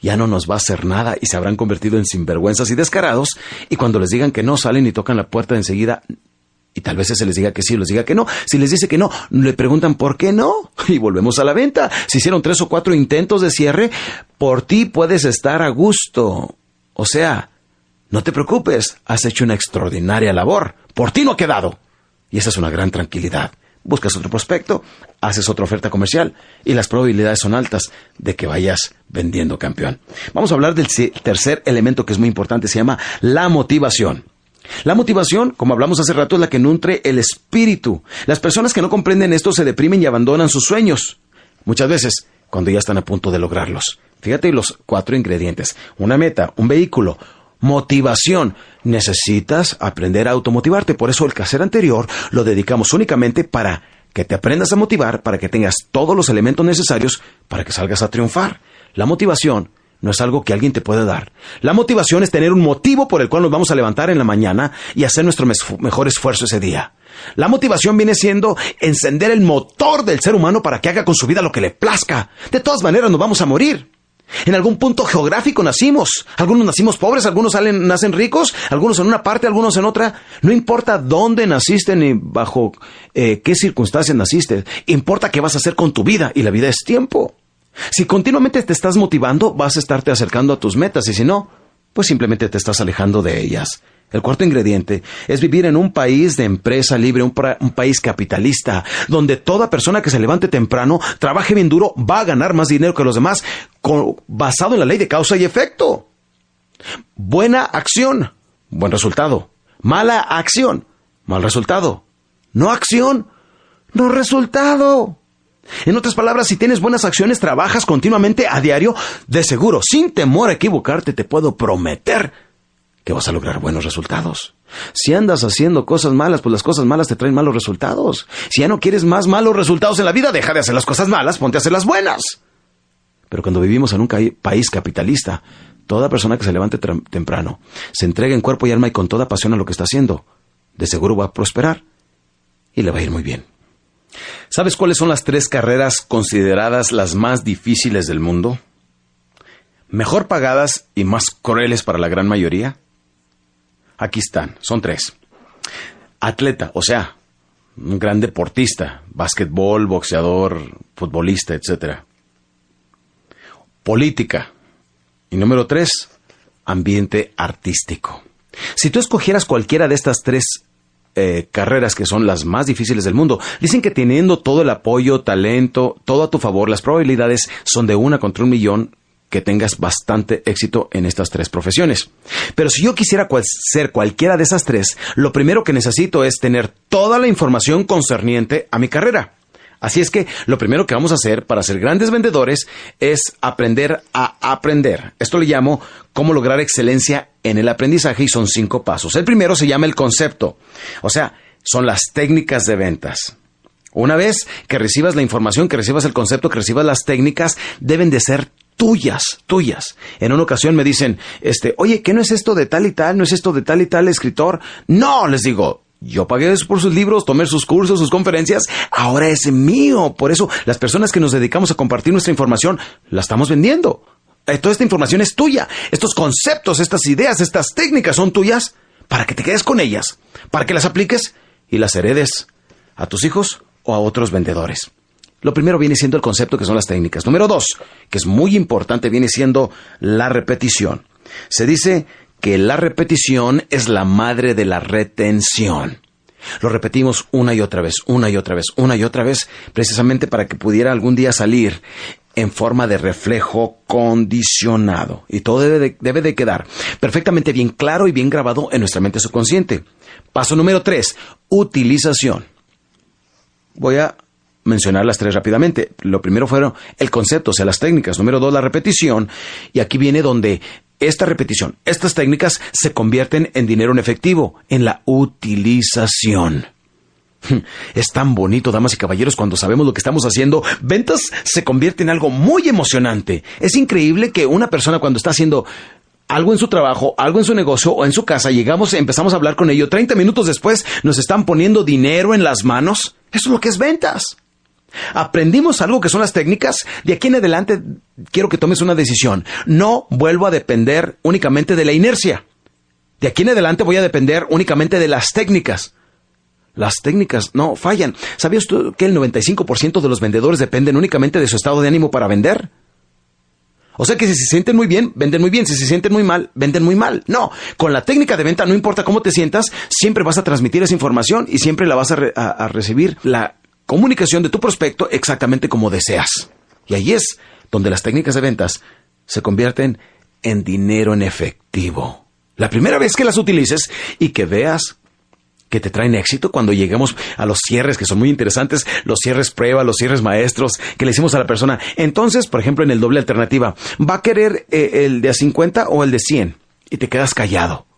ya no nos va a hacer nada y se habrán convertido en sinvergüenzas y descarados, y cuando les digan que no salen y tocan la puerta enseguida, y tal vez se les diga que sí o les diga que no. Si les dice que no, le preguntan por qué no. Y volvemos a la venta. Si hicieron tres o cuatro intentos de cierre, por ti puedes estar a gusto. O sea, no te preocupes, has hecho una extraordinaria labor. Por ti no ha quedado. Y esa es una gran tranquilidad. Buscas otro prospecto, haces otra oferta comercial y las probabilidades son altas de que vayas vendiendo campeón. Vamos a hablar del tercer elemento que es muy importante, se llama la motivación. La motivación, como hablamos hace rato, es la que nutre el espíritu. Las personas que no comprenden esto se deprimen y abandonan sus sueños. Muchas veces, cuando ya están a punto de lograrlos. Fíjate los cuatro ingredientes. Una meta, un vehículo, motivación. Necesitas aprender a automotivarte. Por eso el caser anterior lo dedicamos únicamente para que te aprendas a motivar, para que tengas todos los elementos necesarios para que salgas a triunfar. La motivación no es algo que alguien te pueda dar. La motivación es tener un motivo por el cual nos vamos a levantar en la mañana y hacer nuestro mejor esfuerzo ese día. La motivación viene siendo encender el motor del ser humano para que haga con su vida lo que le plazca. De todas maneras nos vamos a morir. En algún punto geográfico nacimos. Algunos nacimos pobres, algunos nacen ricos, algunos en una parte, algunos en otra. No importa dónde naciste ni bajo eh, qué circunstancias naciste. Importa qué vas a hacer con tu vida y la vida es tiempo. Si continuamente te estás motivando, vas a estarte acercando a tus metas y si no, pues simplemente te estás alejando de ellas. El cuarto ingrediente es vivir en un país de empresa libre, un, país capitalista, donde toda persona que se levante temprano, trabaje bien duro, va a ganar más dinero que los demás, basado en la ley de causa y efecto. Buena acción, buen resultado. Mala acción, mal resultado. No acción, no resultado. En otras palabras, si tienes buenas acciones, trabajas continuamente a diario, de seguro, sin temor a equivocarte, te puedo prometer que vas a lograr buenos resultados. Si andas haciendo cosas malas, pues las cosas malas te traen malos resultados. Si ya no quieres más malos resultados en la vida, deja de hacer las cosas malas, ponte a hacer las buenas. Pero cuando vivimos en un país capitalista, toda persona que se levante temprano, se entrega en cuerpo y alma y con toda pasión a lo que está haciendo, de seguro va a prosperar y le va a ir muy bien. ¿Sabes cuáles son las tres carreras consideradas las más difíciles del mundo? ¿Mejor pagadas y más crueles para la gran mayoría? Aquí están, son tres. Atleta, o sea, un gran deportista, básquetbol, boxeador, futbolista, etc. Política. Y número tres, ambiente artístico. Si tú escogieras cualquiera de estas tres eh, carreras que son las más difíciles del mundo. Dicen que teniendo todo el apoyo, talento, todo a tu favor, las probabilidades son de una contra un millón que tengas bastante éxito en estas tres profesiones. Pero si yo quisiera ser cualquiera de esas tres, lo primero que necesito es tener toda la información concerniente a mi carrera. Así es que lo primero que vamos a hacer para ser grandes vendedores es aprender a aprender. Esto le llamo cómo lograr excelencia en el aprendizaje y son cinco pasos. El primero se llama el concepto, o sea, son las técnicas de ventas. Una vez que recibas la información, que recibas el concepto, que recibas las técnicas, deben de ser tuyas, tuyas. En una ocasión me dicen, este, oye, ¿qué no es esto de tal y tal? ¿No es esto de tal y tal escritor? No, les digo, yo pagué por sus libros, tomé sus cursos, sus conferencias, ahora es mío. Por eso las personas que nos dedicamos a compartir nuestra información, la estamos vendiendo. Eh, toda esta información es tuya. Estos conceptos, estas ideas, estas técnicas son tuyas para que te quedes con ellas, para que las apliques y las heredes a tus hijos o a otros vendedores. Lo primero viene siendo el concepto que son las técnicas. Número dos, que es muy importante, viene siendo la repetición. Se dice que la repetición es la madre de la retención. Lo repetimos una y otra vez, una y otra vez, una y otra vez, precisamente para que pudiera algún día salir en forma de reflejo condicionado. Y todo debe de, debe de quedar perfectamente bien claro y bien grabado en nuestra mente subconsciente. Paso número tres, utilización. Voy a mencionar las tres rápidamente. Lo primero fueron el concepto, o sea, las técnicas. Número dos, la repetición. Y aquí viene donde esta repetición, estas técnicas se convierten en dinero en efectivo, en la utilización. Es tan bonito, damas y caballeros, cuando sabemos lo que estamos haciendo. Ventas se convierte en algo muy emocionante. Es increíble que una persona cuando está haciendo algo en su trabajo, algo en su negocio o en su casa, llegamos, empezamos a hablar con ello, 30 minutos después nos están poniendo dinero en las manos. Eso es lo que es ventas. Aprendimos algo que son las técnicas. De aquí en adelante quiero que tomes una decisión. No vuelvo a depender únicamente de la inercia. De aquí en adelante voy a depender únicamente de las técnicas. Las técnicas no fallan. ¿Sabías tú que el 95% de los vendedores dependen únicamente de su estado de ánimo para vender? O sea que si se sienten muy bien, venden muy bien. Si se sienten muy mal, venden muy mal. No, con la técnica de venta, no importa cómo te sientas, siempre vas a transmitir esa información y siempre la vas a, a recibir la comunicación de tu prospecto exactamente como deseas. Y ahí es donde las técnicas de ventas se convierten en dinero en efectivo. La primera vez que las utilices y que veas que te traen éxito cuando lleguemos a los cierres que son muy interesantes, los cierres prueba, los cierres maestros que le hicimos a la persona. Entonces, por ejemplo, en el doble alternativa, ¿va a querer eh, el de a 50 o el de 100? Y te quedas callado.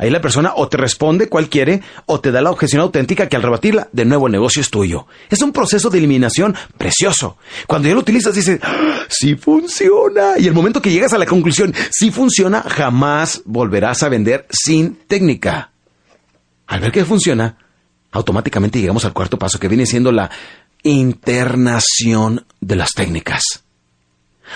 Ahí la persona o te responde cuál quiere o te da la objeción auténtica que al rebatirla, de nuevo el negocio es tuyo. Es un proceso de eliminación precioso. Cuando ya lo utilizas dices, ¡Ah, sí funciona. Y el momento que llegas a la conclusión, sí funciona, jamás volverás a vender sin técnica. Al ver que funciona, automáticamente llegamos al cuarto paso que viene siendo la internación de las técnicas.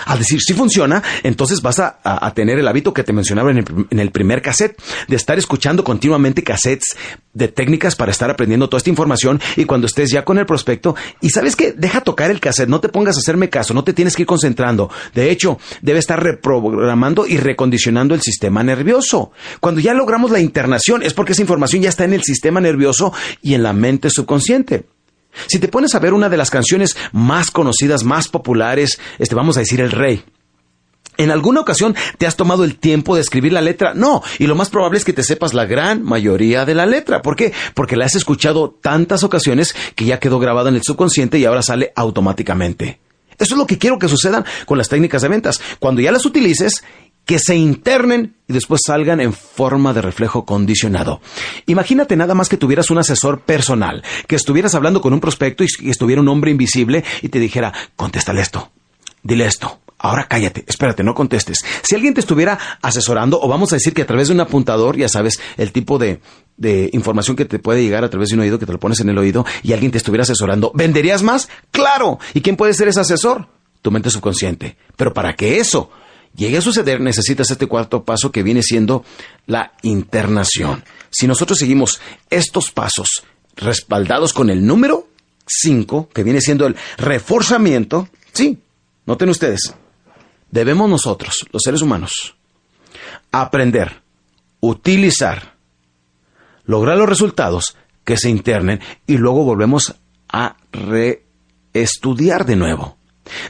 Al decir si funciona, entonces vas a, tener el hábito que te mencionaba en el, en el, primer cassette, de estar escuchando continuamente cassettes de técnicas para estar aprendiendo toda esta información y cuando estés ya con el prospecto, y sabes que deja tocar el cassette, no te pongas a hacerme caso, no te tienes que ir concentrando. De hecho, debe estar reprogramando y recondicionando el sistema nervioso. Cuando ya logramos la internación es porque esa información ya está en el sistema nervioso y en la mente subconsciente. Si te pones a ver una de las canciones más conocidas, más populares, este vamos a decir El Rey. ¿En alguna ocasión te has tomado el tiempo de escribir la letra? No, y lo más probable es que te sepas la gran mayoría de la letra. ¿Por qué? Porque la has escuchado tantas ocasiones que ya quedó grabada en el subconsciente y ahora sale automáticamente. Eso es lo que quiero que suceda con las técnicas de ventas. Cuando ya las utilices, que se internen y después salgan en forma de reflejo condicionado. Imagínate nada más que tuvieras un asesor personal, que estuvieras hablando con un prospecto y estuviera un hombre invisible y te dijera, contéstale esto, dile esto, ahora cállate, espérate, no contestes. Si alguien te estuviera asesorando, o vamos a decir que a través de un apuntador, ya sabes, el tipo de, información que te puede llegar a través de un oído, que te lo pones en el oído, y alguien te estuviera asesorando, ¿venderías más? Claro. ¿Y quién puede ser ese asesor? Tu mente subconsciente. Pero para que eso llegue a suceder, necesitas este cuarto paso que viene siendo la internación. Si nosotros seguimos estos pasos respaldados con el número 5, que viene siendo el reforzamiento, sí, noten ustedes, debemos nosotros, los seres humanos, aprender, utilizar, lograr los resultados que se internen y luego volvemos a reestudiar de nuevo.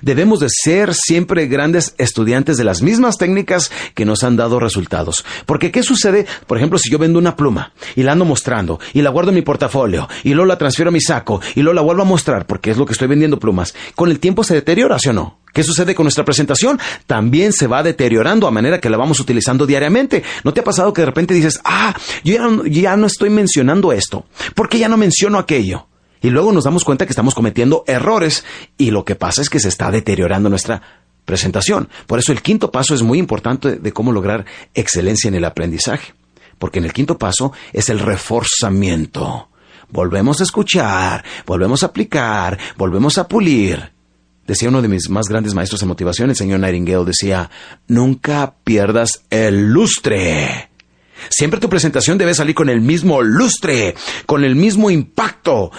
Debemos de ser siempre grandes estudiantes de las mismas técnicas que nos han dado resultados. Porque ¿qué sucede? Por ejemplo, si yo vendo una pluma y la ando mostrando y la guardo en mi portafolio y luego la transfiero a mi saco y luego la vuelvo a mostrar porque es lo que estoy vendiendo plumas, con el tiempo se deteriora, ¿sí o no? ¿Qué sucede con nuestra presentación? También se va deteriorando a manera que la vamos utilizando diariamente. ¿No te ha pasado que de repente dices, ah, yo ya ya no estoy mencionando esto? ¿Por qué ya no menciono aquello? Y luego nos damos cuenta que estamos cometiendo errores y lo que pasa es que se está deteriorando nuestra presentación. Por eso el quinto paso es muy importante de cómo lograr excelencia en el aprendizaje. Porque en el quinto paso es el reforzamiento. Volvemos a escuchar, volvemos a aplicar, volvemos a pulir. Decía uno de mis más grandes maestros de motivación, el señor Nightingale, decía, nunca pierdas el lustre. Siempre tu presentación debe salir con el mismo lustre, con el mismo impacto,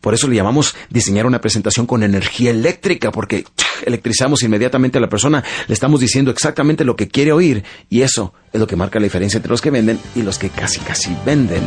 por eso le llamamos diseñar una presentación con energía eléctrica, porque electrizamos inmediatamente a la persona, le estamos diciendo exactamente lo que quiere oír y eso es lo que marca la diferencia entre los que venden y los que casi casi venden.